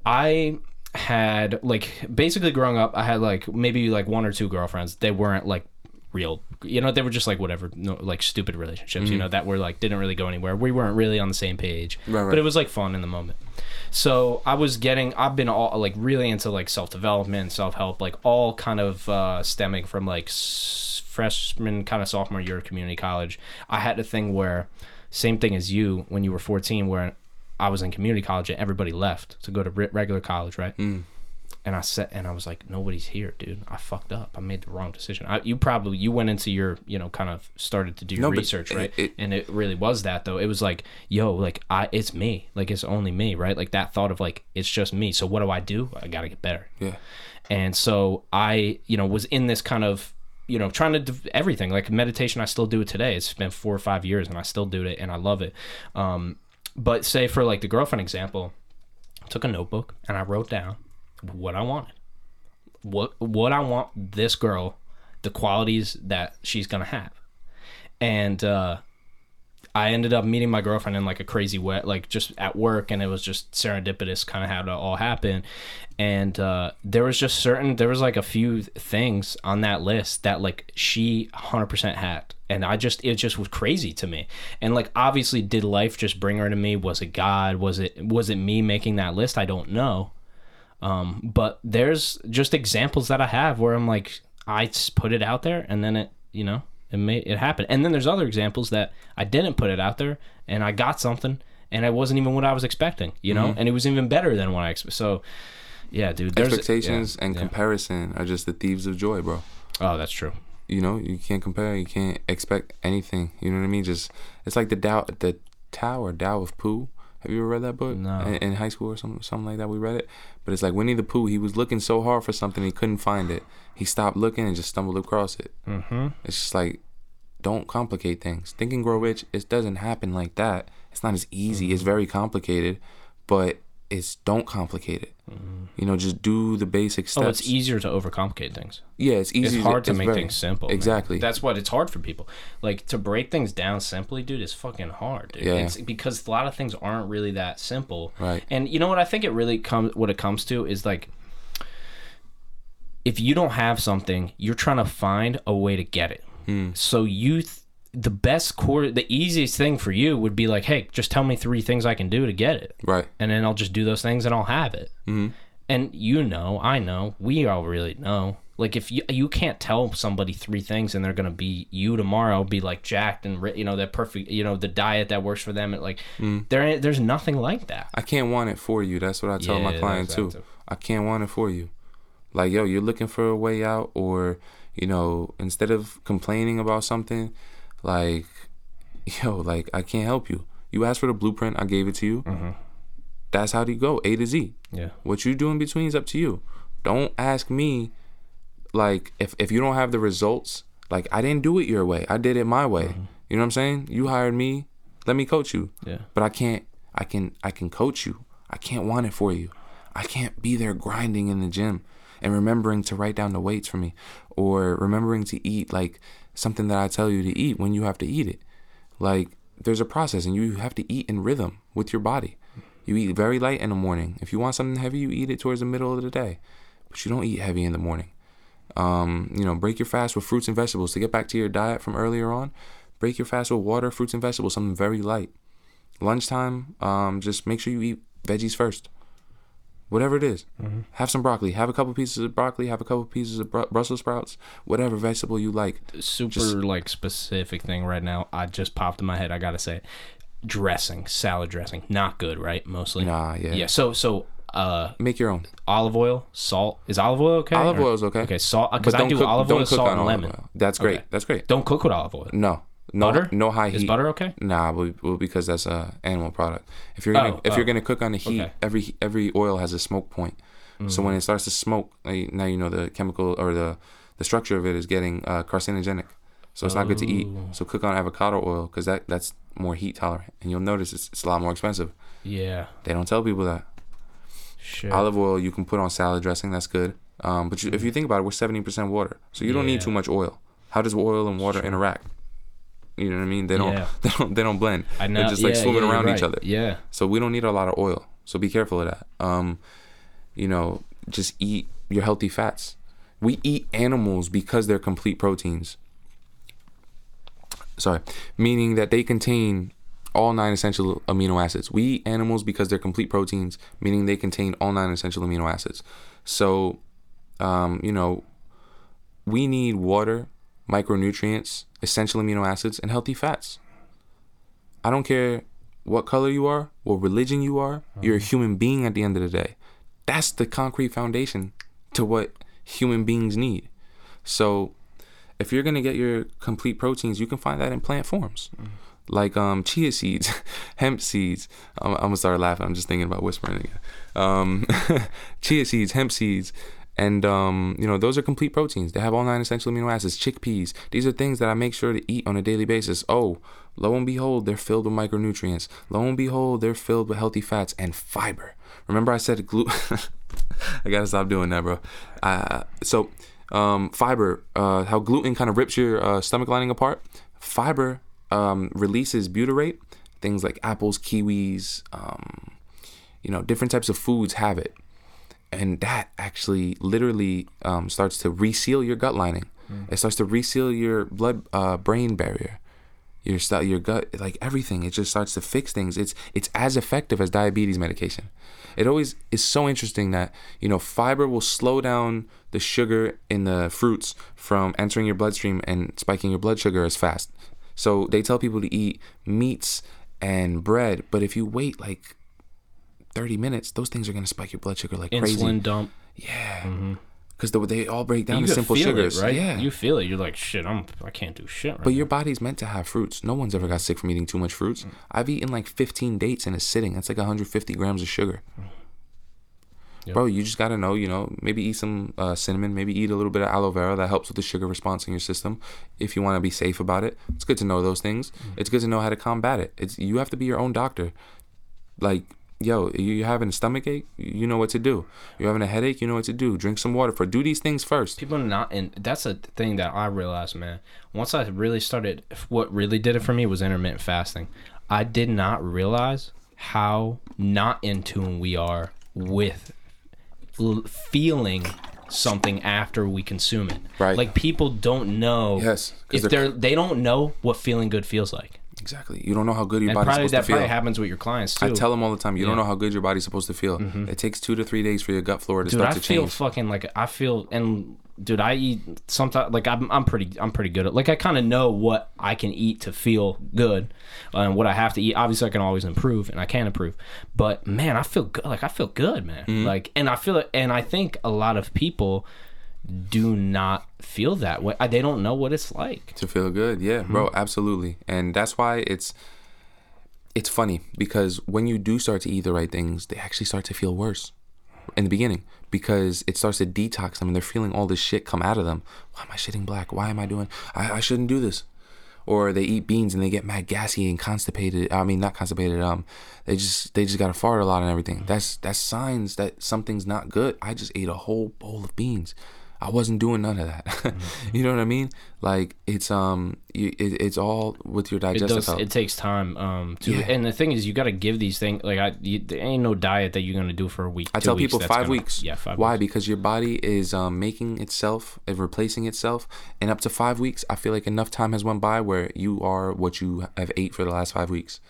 I had like basically growing up I had like maybe like one or two girlfriends. They weren't like real you know they were just like whatever no, like stupid relationships you know that were like didn't really go anywhere. We weren't really on the same page. Right, right. but it was like fun in the moment. So i was getting i've been all like really into like self-development self-help like all kind of uh stemming from like s- freshman kind of sophomore year of community college. I had a thing where same thing as you when you were 14 where i was in community college and everybody left to go to re- regular college right and I said, and I was like, nobody's here, dude. I fucked up. I made the wrong decision. I, you probably you went into your, you know, kind of started to do your No, research, it- right? it- and it really was that though. It was like, yo, like I, it's me, like it's only me, right? Like that thought of like it's just me. So what do I do? I gotta get better. Yeah. And so I, you know, was in this kind of, you know, trying to do everything like meditation. I still do it today. It's been four or five years, and I still do it, and I love it. Um, but say for like the girlfriend example, I took a notebook and I wrote down what I wanted, what what I want this girl, the qualities that she's gonna have, and uh, I ended up meeting my girlfriend in like a crazy way, like just at work, and it was just serendipitous, kind of how it all happened. And uh, there was just certain, there was like a few things on that list that like she 100% had, and I just, it just was crazy to me. And like, obviously, did life just bring her to me? Was it God? Was it, was it me making that list? I don't know. Um, but there's just examples that I have where I'm like, I put it out there, and then it, you know, it made it happen. And then there's other examples that I didn't put it out there, and I got something, and it wasn't even what I was expecting, you know, mm-hmm. and it was even better than what I expected. So, yeah, dude, Expectations yeah, and yeah. comparison are just the thieves of joy, bro. Oh, that's true. You know, you can't compare. You can't expect anything. You know what I mean? Just it's like the Tao, the Tao or Tao of Pooh. Have you ever read that book? No. In, in high school or something, something like that. We read it, but it's like Winnie the Pooh. He was looking so hard for something he couldn't find it. He stopped looking and just stumbled across it. Mm-hmm. It's just like, don't complicate things. Think and grow rich. It doesn't happen like that. It's not as easy. It's very complicated, but it's don't complicate it. You know, just do the basic steps. Oh, it's easier to overcomplicate things. Yeah, it's easy. It's hard to it's make very- things simple. man. Exactly. That's what it's hard for people. Like to break things down simply, dude, is fucking hard. Dude. Yeah. It's because a lot of things aren't really that simple. Right. And you know what I think it really comes what it comes to is like if you don't have something, you're trying to find a way to get it. Hmm. So you th- the best core the easiest thing for you would be like, "Hey, just tell me three things I can do to get it." right. and then I'll just do those things and I'll have it. Mm-hmm. And you know, I know, we all really know. Like if you you can't tell somebody three things and they're gonna be you tomorrow, be like jacked and you know that perfect, you know the diet that works for them. It like Mm. there there's nothing like that. I can't want it for you. That's what I tell my client that's too. that too. I can't want it for you. Like, yo, you're looking for a way out, or you know, instead of complaining about something, like, yo, like I can't help you. You asked for the blueprint, I gave it to you. Mm-hmm. that's how do you go A to Z. Yeah. What you do in between is up to you. Don't ask me like if if you don't have the results, like I didn't do it your way. I did it my way. You know what I'm saying? You hired me, let me coach you. Yeah. But I can't I can I can coach you. I can't want it for you. I can't be there grinding in the gym and remembering to write down the weights for me or remembering to eat like something that I tell you to eat when you have to eat it. Like there's a process and you have to eat in rhythm with your body. You eat very light in the morning. If you want something heavy, you eat it towards the middle of the day. But you don't eat heavy in the morning. Um, you know, break your fast with fruits and vegetables to get back to your diet from earlier on. Break your fast with water, fruits and vegetables, something very light. Lunchtime, um, just make sure you eat veggies first. Whatever it is. have some broccoli. Have a couple pieces of broccoli. Have a couple pieces of Bru- Brussels sprouts. Whatever vegetable you like. super Just- like specific thing right now. I just popped in my head. I gotta say, dressing, salad dressing, not good, right? Mostly. Nah, yeah. Yeah. So so uh, Make your own. olive oil, salt. Is olive oil okay? Olive Or- oil is okay. Okay, salt. Because I don't cook- olive oil, salt, and lemon. oil. That's great. Okay. That's great. Don't cook with olive oil. No, no, Butter? no high heat. Is butter okay? Nah, well, well, because that's a animal product. If you're gonna Oh, if oh. you're gonna cook on the heat, Okay. every every oil has a smoke point. So when it starts to smoke, like, now you know the chemical or the the structure of it is getting uh, carcinogenic. So it's not good to eat. Oh. So cook on avocado oil because that that's more heat tolerant, and you'll notice it's, it's a lot more expensive. Yeah. They don't tell people that. Shit. Olive oil you can put on salad dressing. That's good. Um, but you, if you think about it, we're seventy percent water, so you don't need too much oil. How does oil and water interact? You know what I mean? They don't. Yeah. They don't. They don't blend. I know. They're just like yeah, swimming yeah, around each other. Yeah. So we don't need a lot of oil. So be careful of that. Um, you know, just eat your healthy fats. We eat animals because they're complete proteins. Sorry, meaning that they contain all nine essential amino acids. We eat animals because they're complete proteins, meaning they contain all nine essential amino acids. So, um, you know, we need water, micronutrients, essential amino acids, and healthy fats. I don't care what color you are, what religion you are, you're a human being at the end of the day. That's the concrete foundation to what human beings need. So, if you're gonna get your complete proteins, you can find that in plant forms, like um, chia seeds, hemp seeds. I'm, I'm gonna start laughing. I'm just thinking about whispering again. Um, chia seeds, hemp seeds, and um, you know those are complete proteins. They have all nine essential amino acids. Chickpeas. These are things that I make sure to eat on a daily basis. Oh, lo and behold, they're filled with micronutrients. Lo and behold, they're filled with healthy fats and fiber. Remember, I said gluten. I gotta stop doing that, bro. Uh, so, um, fiber, uh, how gluten kind of rips your uh, stomach lining apart. Fiber um, releases butyrate. Things like apples, kiwis, um, you know, different types of foods have it, and that actually literally um, starts to reseal your gut lining. It starts to reseal your blood uh, brain barrier. Your stu- your gut like everything. It just starts to fix things. It's it's as effective as diabetes medication. It always is so interesting that you know fiber will slow down the sugar in the fruits from entering your bloodstream and spiking your blood sugar as fast. So they tell people to eat meats and bread but if you wait like 30 minutes those things are going to spike your blood sugar like Insulin crazy dump. yeah because they all break down you to simple feel sugars it, right? yeah You feel it. You're like, shit. I'm. I can't do shit. Right But your body's meant to have fruits. No one's ever got sick from eating too much fruits. Mm. I've eaten like 15 dates in a sitting. That's like 150 grams of sugar. Yep. Bro, you just gotta know, you know, maybe eat some uh, cinnamon, maybe eat a little bit of aloe vera that helps with the sugar response in your system. If you want to be safe about it, it's good to know those things. Mm. It's good to know how to combat it. It's you have to be your own doctor. Like, yo, you're having a stomach ache, you know what to do. You're having a headache, you know what to do. Drink some water. For do these things first. people not and that's a thing that i realized man once i really started what really did it for me was intermittent fasting i did not realize how not in tune we are with l- feeling something after we consume it Right. like people don't know Yes. if they're- they're they don't know what feeling good feels like Exactly. You don't know how good your and body's probably supposed that to feel. probably happens with your clients too I tell them all the time, you don't know how good your body's supposed to feel. It takes two to three days for your gut flora to dude start i to change. I feel fucking like i feel and dude i eat sometimes like i'm, I'm pretty i'm pretty good at like i kind of know what i can eat to feel good and what i have to eat obviously i can always improve and i can improve but man i feel good like i feel good man Mm-hmm. like and i feel it and i think a lot of people do not feel that way they don't know what it's like to feel good, yeah, bro, Mm-hmm. absolutely. And that's why it's it's funny because when you do start to eat the right things, they actually start to feel worse in the beginning because it starts to detox them and they're feeling all this shit come out of them. Why am I shitting black? Why am I doing? I, I shouldn't do this. Or they eat beans and they get mad gassy and constipated. I mean, not constipated. Um, they just they just got to fart a lot and everything. That's that's signs that something's not good. I just ate a whole bowl of beans. I wasn't doing none of that. you know what I mean? Like it's um, you, it, it's all with your It digestive does. health. It takes time. Um, to Yeah. and the thing is, you got to give these things like I. You, there ain't no diet that you're gonna do for a week. I tell weeks people five gonna- weeks. Yeah, five. Why? Weeks. Because your body is um, making itself, and replacing itself, and up to five weeks, I feel like enough time has went by where you are what you have ate for the last five weeks.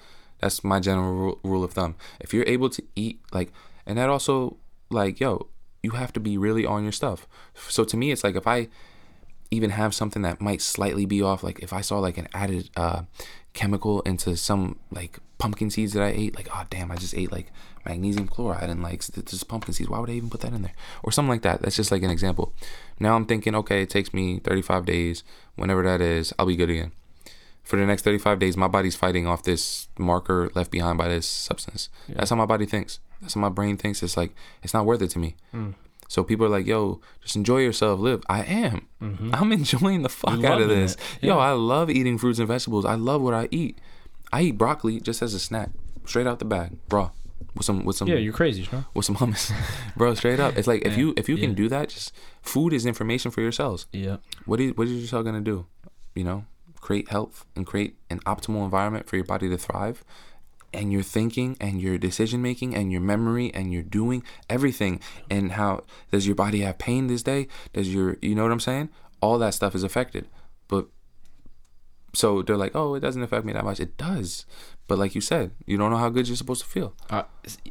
That's my general rule of thumb. If you're able to eat like, and that also like, yo, you have to be really on your stuff. So to me, it's like if I even have something that might slightly be off, like if I saw like an added uh, chemical into some like pumpkin seeds that I ate, like oh damn, I just ate like magnesium chloride and like th- this pumpkin seeds. Why would I even put that in there? Or something like that. That's just like an example. Now I'm thinking, okay, it takes me 35 days, whenever that is, I'll be good again. For the next 35 days, my body's fighting off this marker left behind by this substance. That's how my body thinks. That's how my brain thinks. It's like it's not worth it to me. Mm. So people are like, "Yo, just enjoy yourself, live." I am. Mm-hmm. I'm enjoying the fuck out of this. it. Yo, I love eating fruits and vegetables. I love what I eat. I eat broccoli just as a snack, straight out the bag, raw, with some with some Yeah, you're crazy, bro. with some hummus, bro. Straight up, it's like if you if you can do that, just food is information for your cells. Yeah. What is what is your cell gonna do? You know, create health and create an optimal environment for your body to thrive. And your thinking and your decision making and your memory and your doing everything and how does your body have pain this day? Does your you know what I'm saying? All that stuff is affected. But so they're like, oh, it doesn't affect me that much. It does. But like you said, you don't know how good you're supposed to feel. I,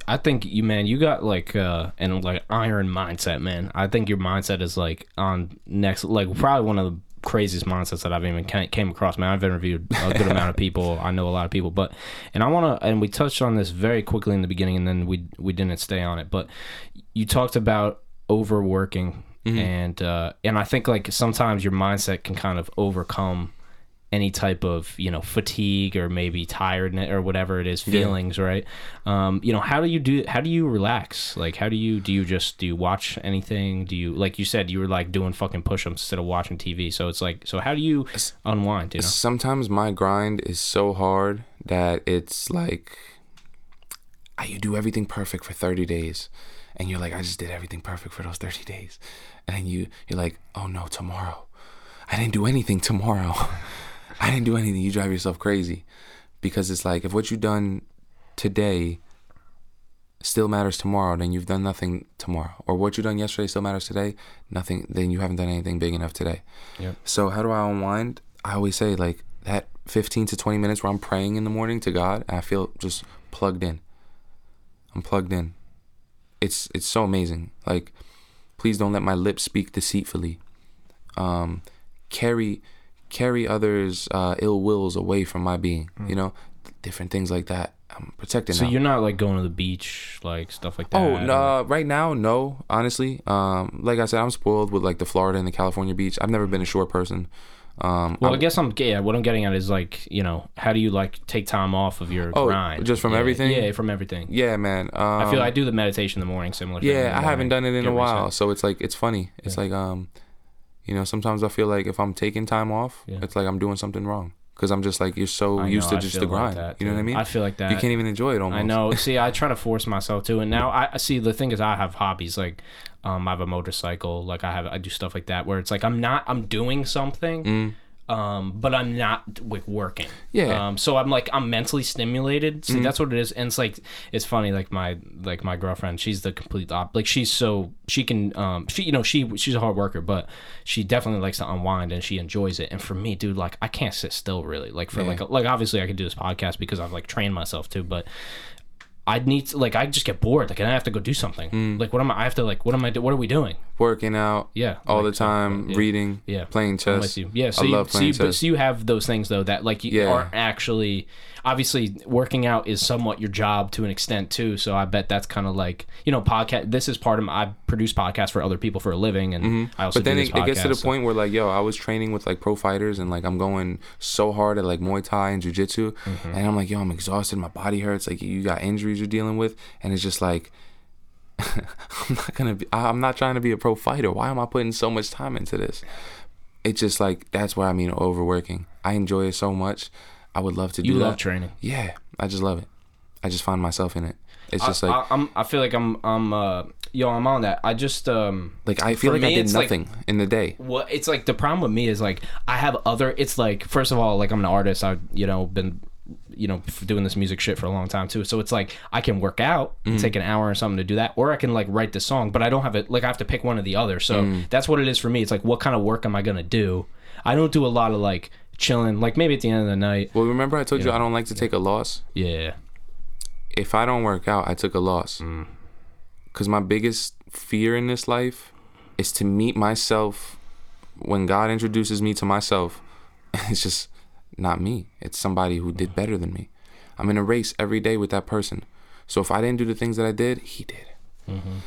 I think you man, you got like uh and like iron mindset, man. I think your mindset is like on next, like probably one of the craziest mindsets that I've even came across. Man, I've interviewed a good amount of people. I know a lot of people, but and I want to and we touched on this very quickly in the beginning, and then we we didn't stay on it. But you talked about overworking, and uh and I think like sometimes your mindset can kind of overcome any type of you know fatigue or maybe tiredness or whatever it is feelings right? Um you know how do you do how do you relax? Like how do you do you just do you watch anything? Do you like you said you were like doing fucking push-ups instead of watching tv so it's like so how do you unwind you know? Sometimes my grind is so hard that it's like I, you do everything perfect for 30 days and you're like I just did everything perfect for those 30 days. And then you you're like oh no tomorrow. I didn't do anything tomorrow I didn't do anything you drive yourself crazy because it's like if what you've done today still matters tomorrow then you've done nothing tomorrow or what you've done yesterday still matters today nothing then you haven't done anything big enough today Yep. so how do I unwind? I always say like that 15 to 20 minutes where I'm praying in the morning to God, I feel just plugged in. I'm plugged in. It's it's so amazing. Like, please don't let my lips speak deceitfully. Um, carry carry others' uh, ill wills away from my being. You know, different things like that. I'm protecting. so now. you're not like going to the beach like stuff like that Oh no! Right now, no. Honestly, um, like I said, I'm spoiled with like the Florida and the California beach. I've never been a shore person. Um, well, I- I guess I'm yeah. What I'm getting at is like you know, how do you like take time off of your Oh, grind? just from Yeah, everything? Yeah, from everything. yeah, man. Um, I feel I do the meditation in the morning, similar. Yeah, I haven't done it in a while, reset. so it's like it's funny. It's like um, you know, sometimes I feel like if I'm taking time off, Yeah. it's like I'm doing something wrong because I'm just like you're so used to I just the like grind. that, you know what I mean? I feel like that. you can't even enjoy it almost. I know. See, I try to force myself to, and now I I see. The thing is, I have hobbies like, um, I have a motorcycle. Like I have, I do stuff like that where it's like I'm not, I'm doing something, um, but I'm not like working. Yeah. Um, so I'm like I'm mentally stimulated. Mm-hmm. See, that's what it is. And it's like it's funny. Like my like my girlfriend, she's the complete op. Like she's so she can um she you know she she's a hard worker, but she definitely likes to unwind and she enjoys it. And for me, dude, like I can't sit still really. Like for like like obviously I could do this podcast because I've like trained myself to, but I'd need to, like I just get bored like and I have to go do something Mm. like what am I I have to like what am I do what are we doing working out Yeah, all like, the time, yeah. reading, Yeah. playing I'm chess. with you. Yeah, so I you, love so playing you, but, so you have those things though that like you Yeah. are actually obviously working out is somewhat your job to an extent too. So I bet that's kind of like you know podcast. This is part of my, I produce podcasts for other people for a living, and I also Mm-hmm. but then it, this it gets to the so- point where like yo i was training with like pro fighters and like i'm going so hard at like muay thai and jiu-jitsu Mm-hmm. and i'm like yo i'm exhausted my body hurts like you got injuries you're dealing with and it's just like i'm not gonna be i'm not trying to be a pro fighter why am i putting so much time into this it's just like that's what i mean overworking i enjoy it so much i would love to do You that love training. yeah i just love it i just find myself in it it's just I, like I, I'm. I feel like I'm. I'm. Uh, yo, I'm on that. I just. Um. like i feel like i did it's like- nothing in the day Well, it's like the problem with me is like I have other. It's like first of all, like I'm an artist. I've you know been you know doing this music shit for a long time too. So it's like I can work out and take an hour or something to do that, or I can like write the song. But I don't have it. Like I have to pick one or the other. So that's what it is for me. It's like what kind of work am I gonna do? I don't do a lot of like chilling. Like maybe at the end of the night. well remember i told you i don't like to take a loss Yeah. if I don't work out, I took a loss. Mm. Because my biggest fear in this life is to meet myself when God introduces me to myself. It's just not me, it's somebody who did better than me. I'm in a race every day with that person. So if I didn't do the things that I did, he did. Mm-hmm.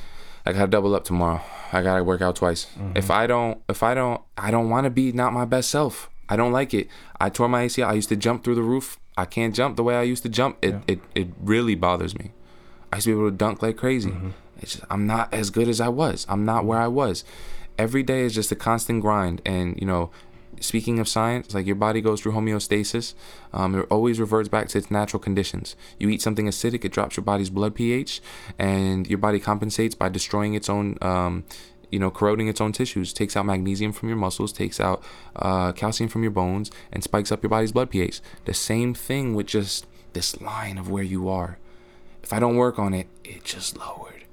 I gotta double up tomorrow. I gotta work out twice. Mm-hmm. If I don't, if I don't, I don't want to be not my best self. I don't like it. I tore my ACL. I used to jump through the roof. I can't jump the way I used to jump. It it, it really bothers me. I used to be able to dunk like crazy. It's just, I'm not as good as I was. I'm not where I was. Every day is just a constant grind. And you know, speaking of science, like your body goes through homeostasis. Um, it always reverts back to its natural conditions. You eat something acidic, it drops your body's blood pH, and your body compensates by destroying its own. Um, you know, corroding its own tissues, takes out magnesium from your muscles, takes out uh, calcium from your bones, and spikes up your body's blood pH. The same thing with just this line of where you are. If I don't work on it, it just lowered.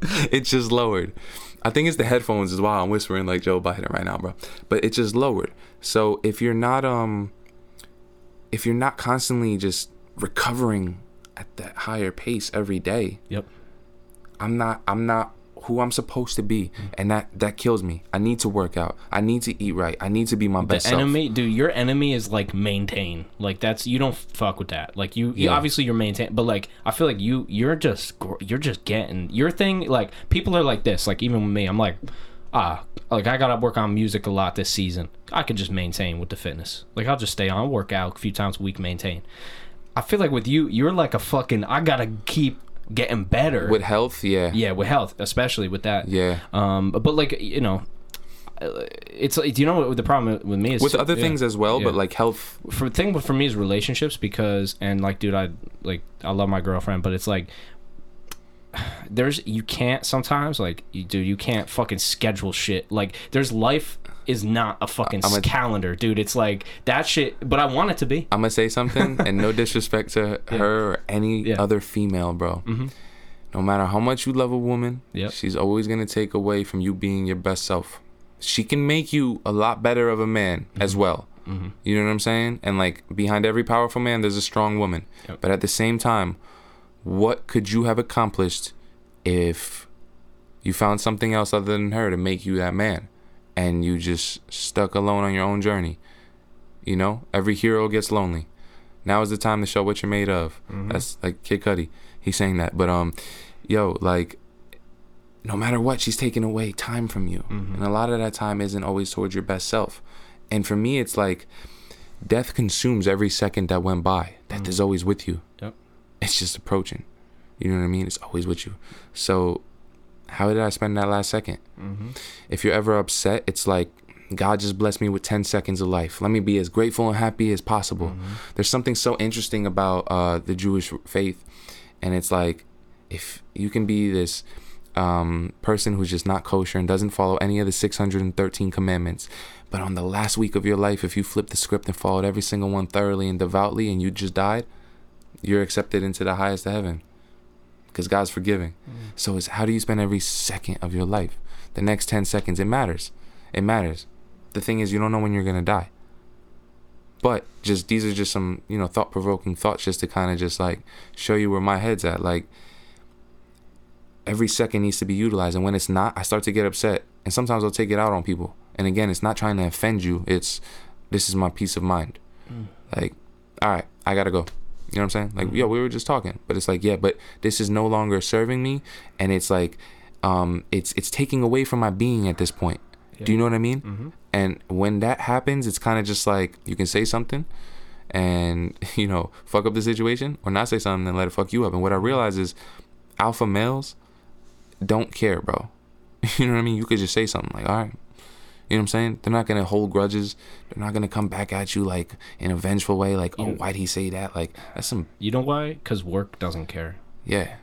it just lowered. I think it's the headphones is why I'm whispering like Joe Biden right now, bro. But it just lowered. So if you're not um if you're not constantly just recovering at that higher pace every day, Yep. I'm not I'm not who I'm supposed to be. And that that kills me. I need to work out. I need to eat right. I need to be my The best self. enemy, dude. Your enemy is like maintain. Like that's you don't fuck with that. Like you, you obviously you're maintain, but like I feel like you, you're just, you're just getting your thing. Like people are like this. Like even with me, I'm like, ah, like I gotta work on music a lot this season. I could just maintain with the fitness. Like I'll just stay on, work out a few times a week, maintain. I feel like with you, you're like a fucking. I gotta keep getting better. With health, yeah. yeah, with health, especially with that. Yeah. Um, but, but like you know, it's like do you know what the problem with me is With other yeah. things as well, but like health for thing but for me is relationships because and like dude I like I love my girlfriend but it's like there's you can't sometimes like you dude you can't fucking schedule shit like there's life is not a fucking a- calendar dude it's like that shit but I want it to be I'm gonna say something, and no disrespect to her or any Yeah. other female, bro. Mm-hmm. No matter how much you love a woman, Yep. she's always gonna take away from you being your best self. She can make you a lot better of a man mm-hmm. as well. Mm-hmm. You know what I'm saying? And like behind every powerful man, there's a strong woman. Yep. But at the same time, what could you have accomplished if you found something else other than her to make you that man, and you just stuck alone on your own journey? You know, every hero gets lonely. Now is the time to show what you're made of. Mm-hmm. That's like Kid Cudi. He's saying that. But um, yo, like, no matter what, she's taking away time from you, mm-hmm. and a lot of that time isn't always towards your best self. And for me, it's like death consumes every second that went by. Death mm. is always with you. Yep. It's just approaching. You know what I mean? It's always with you. So, how did I spend that last 2nd If you're ever upset, it's like God just blessed me with 10 seconds of life. Let me be as grateful and happy as possible. There's something so interesting about uh, the Jewish faith, and it's like if you can be this um, person who's just not kosher and doesn't follow any of the 613 commandments, but on the last week of your life, if you flipped the script and followed every single one thoroughly and devoutly, and you just died, you're accepted into the highest of heaven because God's forgiving. Mm. So it's how do you spend every second of your life? The next 10 seconds, it matters. It matters. The thing is, you don't know when you're going to die. But just these are just some, you know, thought provoking thoughts just to kind of just like show you where my head's at. Like, every second needs to be utilized. And when it's not, I start to get upset. And sometimes I'll take it out on people. And again, it's not trying to offend you. It's this is my peace of mind. Mm. Like, all right, I gotta go. You know what I'm saying? Like, yeah, we were just talking, but it's like, yeah, but this is no longer serving me, and it's like, um, it's it's taking away from my being at this point. Do you know what I mean? And when that happens, it's kind of just like you can say something, and you know, fuck up the situation, or not say something and let it fuck you up. And what I realize is, alpha males don't care, bro. You know what I mean? You could just say something like, all right. You know what I'm saying? They're not gonna hold grudges. They're not gonna come back at you like in a vengeful way, like, oh, why'd he say that? Like that's some You know why? Because work doesn't care. yeah,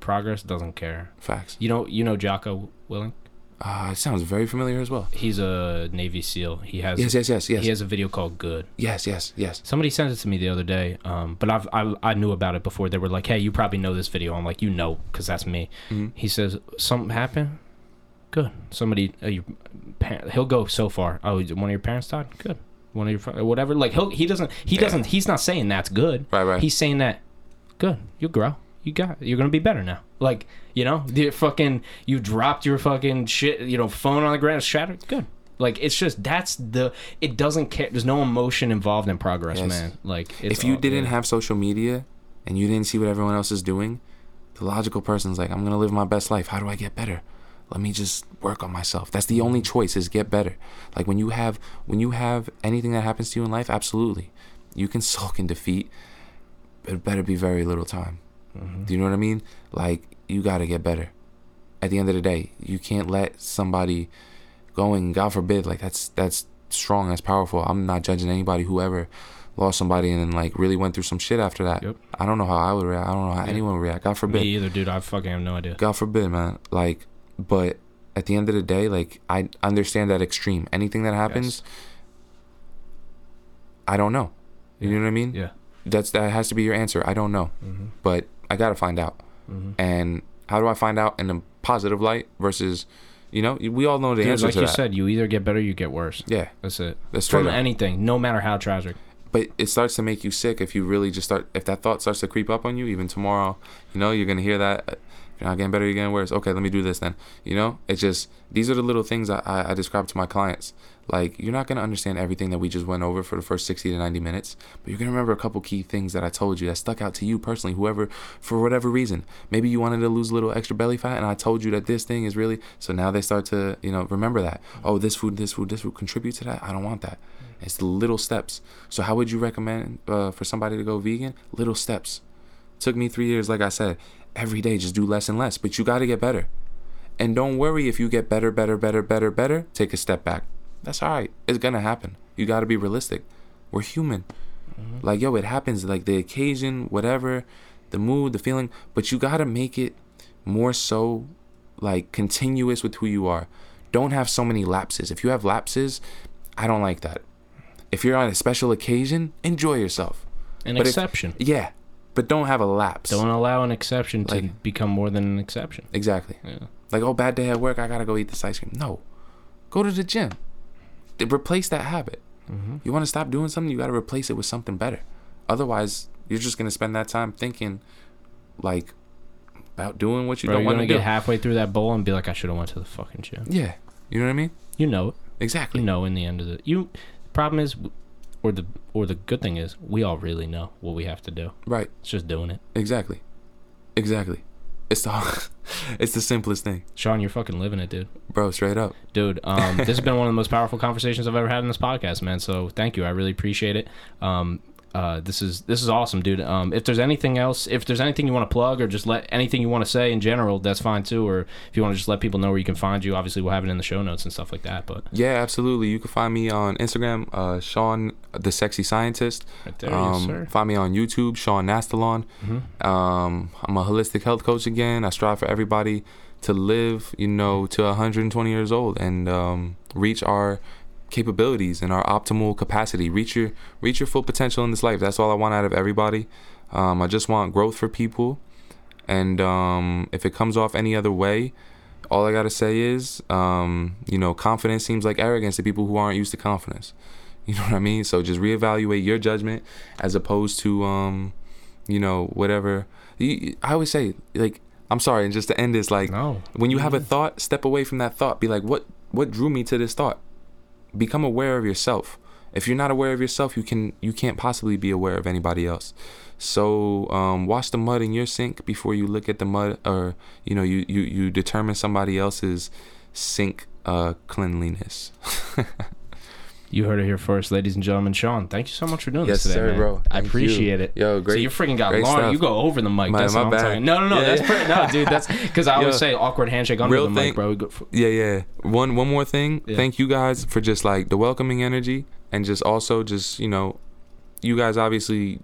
Progress doesn't care. facts. You know, you know Jocko Willink. Uh, it sounds very familiar as well. He's a Navy SEAL. He has Yes, yes, yes, yes, he has a video called Good. yes, yes, yes. Somebody sent it to me the other day, um, but I've, I I knew about it before. They were like, "Hey, you probably know this video." I'm like, "You know, because that's me." Mhm. He says something happened. Good. Somebody, uh, your par- he'll go so far. Oh, one of your parents died. Good. One of your whatever. Like he'll he doesn't he Yeah. doesn't he's not saying that's good. Right, right. He's saying that good. You'll grow. You got. You're gonna be better now. Like you know, the fucking you dropped your fucking shit. You know, phone on the ground, it's shattered. Good. Like it's just that's the it doesn't care. There's no emotion involved in progress, Yes. man. Like it's if you all- didn't yeah. have social media and you didn't see what everyone else is doing, the logical person's like, I'm gonna live my best life. How do I get better? Let me just work on myself. That's the only choice is get better. Like when you have when you have anything that happens to you in life, absolutely. You can sulk in defeat, but it better be very little time. Mm-hmm. Do you know what I mean? Like you gotta get better. At the end of the day, you can't let somebody going, God forbid, like that's that's strong, that's powerful. I'm not judging anybody who ever lost somebody and then like really went through some shit after that. Yep. I don't know how I would react. I don't know how Yeah. anyone would react. God forbid. me either, dude. I fucking have no idea. God forbid, man. Like, but at the end of the day, like I understand that extreme. Anything that happens, I don't know. You Yeah. know what I mean? Yeah. That's that has to be your answer. I don't know, Mm-hmm. but I gotta find out. Mm-hmm. And how do I find out in a positive light versus, you know, we all know the Dude, answer like to you that. said, you either get better, or you get worse. yeah, That's it. that's From up. anything, no matter how tragic. but it starts to make you sick if you really just start if that thought starts to creep up on you even tomorrow you know you're gonna hear that you're not getting better you're getting worse okay let me do this then you know it's just these are the little things I, I, I describe to my clients like you're not gonna understand everything that we just went over for the first 60 to 90 minutes but you're gonna remember a couple key things that i told you that stuck out to you personally whoever for whatever reason maybe you wanted to lose a little extra belly fat and i told you that this thing is really so now they start to you know remember that oh this food this food this food contribute to that i don't want that it's little steps. So how would you recommend uh, for somebody to go vegan? Little steps. Took me three years, like I said. Every day, just do less and less. But you got to get better. And don't worry if you get better, better, better, better, better. Take a step back. That's all right. It's gonna happen. You got to be realistic. We're human. Mm-hmm. Like yo, it happens. Like the occasion, whatever, the mood, the feeling. But you got to make it more so, like continuous with who you are. Don't have so many lapses. If you have lapses, I don't like that if you're on a special occasion, enjoy yourself. An But if- exception. Yeah, but don't have a lapse. Don't allow an exception to Like- become more than an exception. exactly. Yeah. Like, oh, bad day at work, I gotta go eat this ice cream. No, go to the gym. Replace that habit. Mm-hmm. You want to stop doing something, you gotta replace it with something better. Otherwise, you're just gonna spend that time thinking, like, about doing what you Bro, don't want to get halfway through that bowl and be like, I should have went to the fucking gym. yeah, you know what I mean. You know it. Exactly. You know in the end of the you. Problem is, or the or the good thing is, we all really know what we have to do. Right. It's just doing it. Exactly. Exactly. It's the it's the simplest thing, Sean, you're fucking living it, dude. bro. Straight up. Dude, um, this has been one of the most powerful conversations I've ever had in this podcast, man. So thank you. I really appreciate it. Um, uh, this is this is awesome, dude. Um, if there's anything else, if there's anything you want to plug or just let anything you want to say in general, that's fine too. Or if you want to just let people know where you can find you, obviously we'll have it in the show notes and stuff like that. But Yeah, absolutely. You can find me on Instagram, uh, Sean the Sexy Scientist. right there, Um, yes, sir. Find me on YouTube, Sean Nastalone. Mhm. Um, I'm a holistic health coach again. I strive for everybody to live, you know, to 120 years old and um, reach our capabilities and our optimal capacity. Reach your reach your full potential in this life. That's all I want out of everybody. Um, I just want growth for people, and um, if it comes off any other way, all I gotta say is, um, you know, confidence seems like arrogance to people who aren't used to confidence. You know what I mean? So just reevaluate your judgment as opposed to, um, you know, whatever. I always say, like, I'm sorry, and just to end this, like No. when you have a thought, step away from that thought. Be like, what what drew me to this thought? Become aware of yourself. If you're not aware of yourself, you can you can't possibly be aware of anybody else. So um, wash the mud in your sink before you look at the mud, or you know you you you determine somebody else's sink uh, cleanliness. You heard it here first, ladies and gentlemen. Sean, thank you so much for doing Yes, this today, sir, man. bro. I Thank you. appreciate it. Yo, great. So you freaking got long. stuff. You go over the mic. My- that's my what I'm bad. talking. No, no, no. Yeah, that's yeah. pretty, no, dude. That's because I always Yo. say awkward handshake under Real the mic, bro. We go for- Yeah, yeah. One one more thing. Yeah. Thank you guys for just like the welcoming energy and just also just, you know, you guys obviously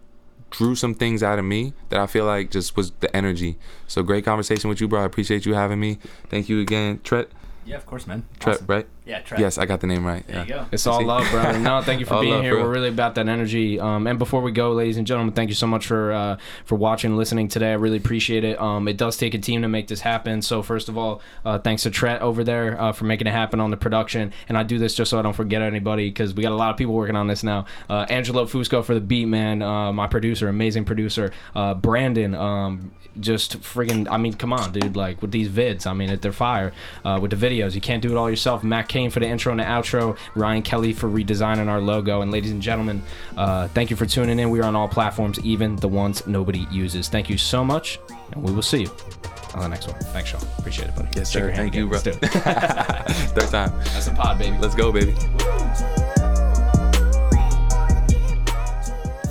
drew some things out of me that I feel like just was the energy. So great conversation with you, bro. I appreciate you having me. Thank you again. Tret Yeah, of course, man. Tret, Awesome. right? Yeah, Trap. Yes, I got the name right. There yeah. you go. It's all love, brother. No, thank you for being love, here. bro. We're really about that energy. Um, and before we go, ladies and gentlemen, thank you so much for uh, for watching, and listening today. I really appreciate it. Um, it does take a team to make this happen. So first of all, uh, thanks to Tret over there uh, for making it happen on the production. And I do this just so I don't forget anybody because we got a lot of people working on this now. Uh, Angelo Fusco for the beat, man. Uh, my producer, amazing producer. Uh, Brandon, um, just friggin' I mean, come on, dude. Like with these vids, I mean, they're fire. Uh, with the videos, you can't do it all yourself. Matt Kane for the intro and the outro. Ryan Kelly for redesigning our logo. And ladies and gentlemen, uh, thank you for tuning in. We are on all platforms, even the ones nobody uses. Thank you so much, and we will see you on the next one. Thanks, Sean. Appreciate it, buddy. Yes, Shake sir. Thank you, bro. Let's do it. Third time. That's a pod, baby. Let's go, baby.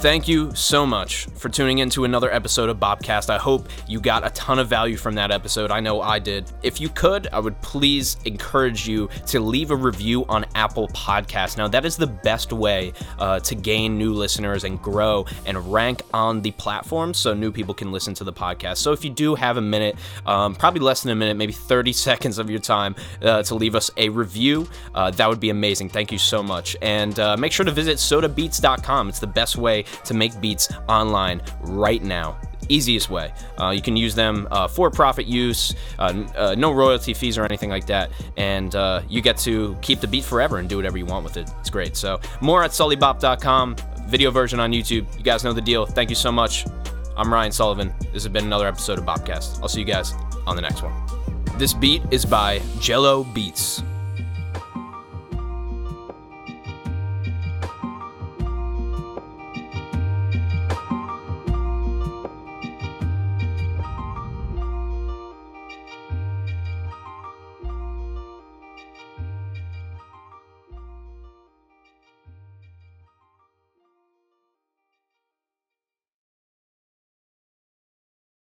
Thank you so much for tuning in to another episode of Bopcast. I hope you got a ton of value from that episode. I know I did. If you could, I would please encourage you to leave a review on Apple Podcasts. Now, that is the best way uh, to gain new listeners and grow and rank on the platform so new people can listen to the podcast. So, if you do have a minute, um, probably less than a minute, maybe 30 seconds of your time uh, to leave us a review, uh, that would be amazing. Thank you so much. And uh, make sure to visit sodabeats.com. It's the best way to make beats online right now. Easiest way. Uh, you can use them uh, for profit use, uh, uh, no royalty fees or anything like that, and uh, you get to keep the beat forever and do whatever you want with it. It's great. So, more at sullybop.com, video version on YouTube. You guys know the deal. Thank you so much. I'm Ryan Sullivan. This has been another episode of Bopcast. I'll see you guys on the next one. This beat is by Jello Beats.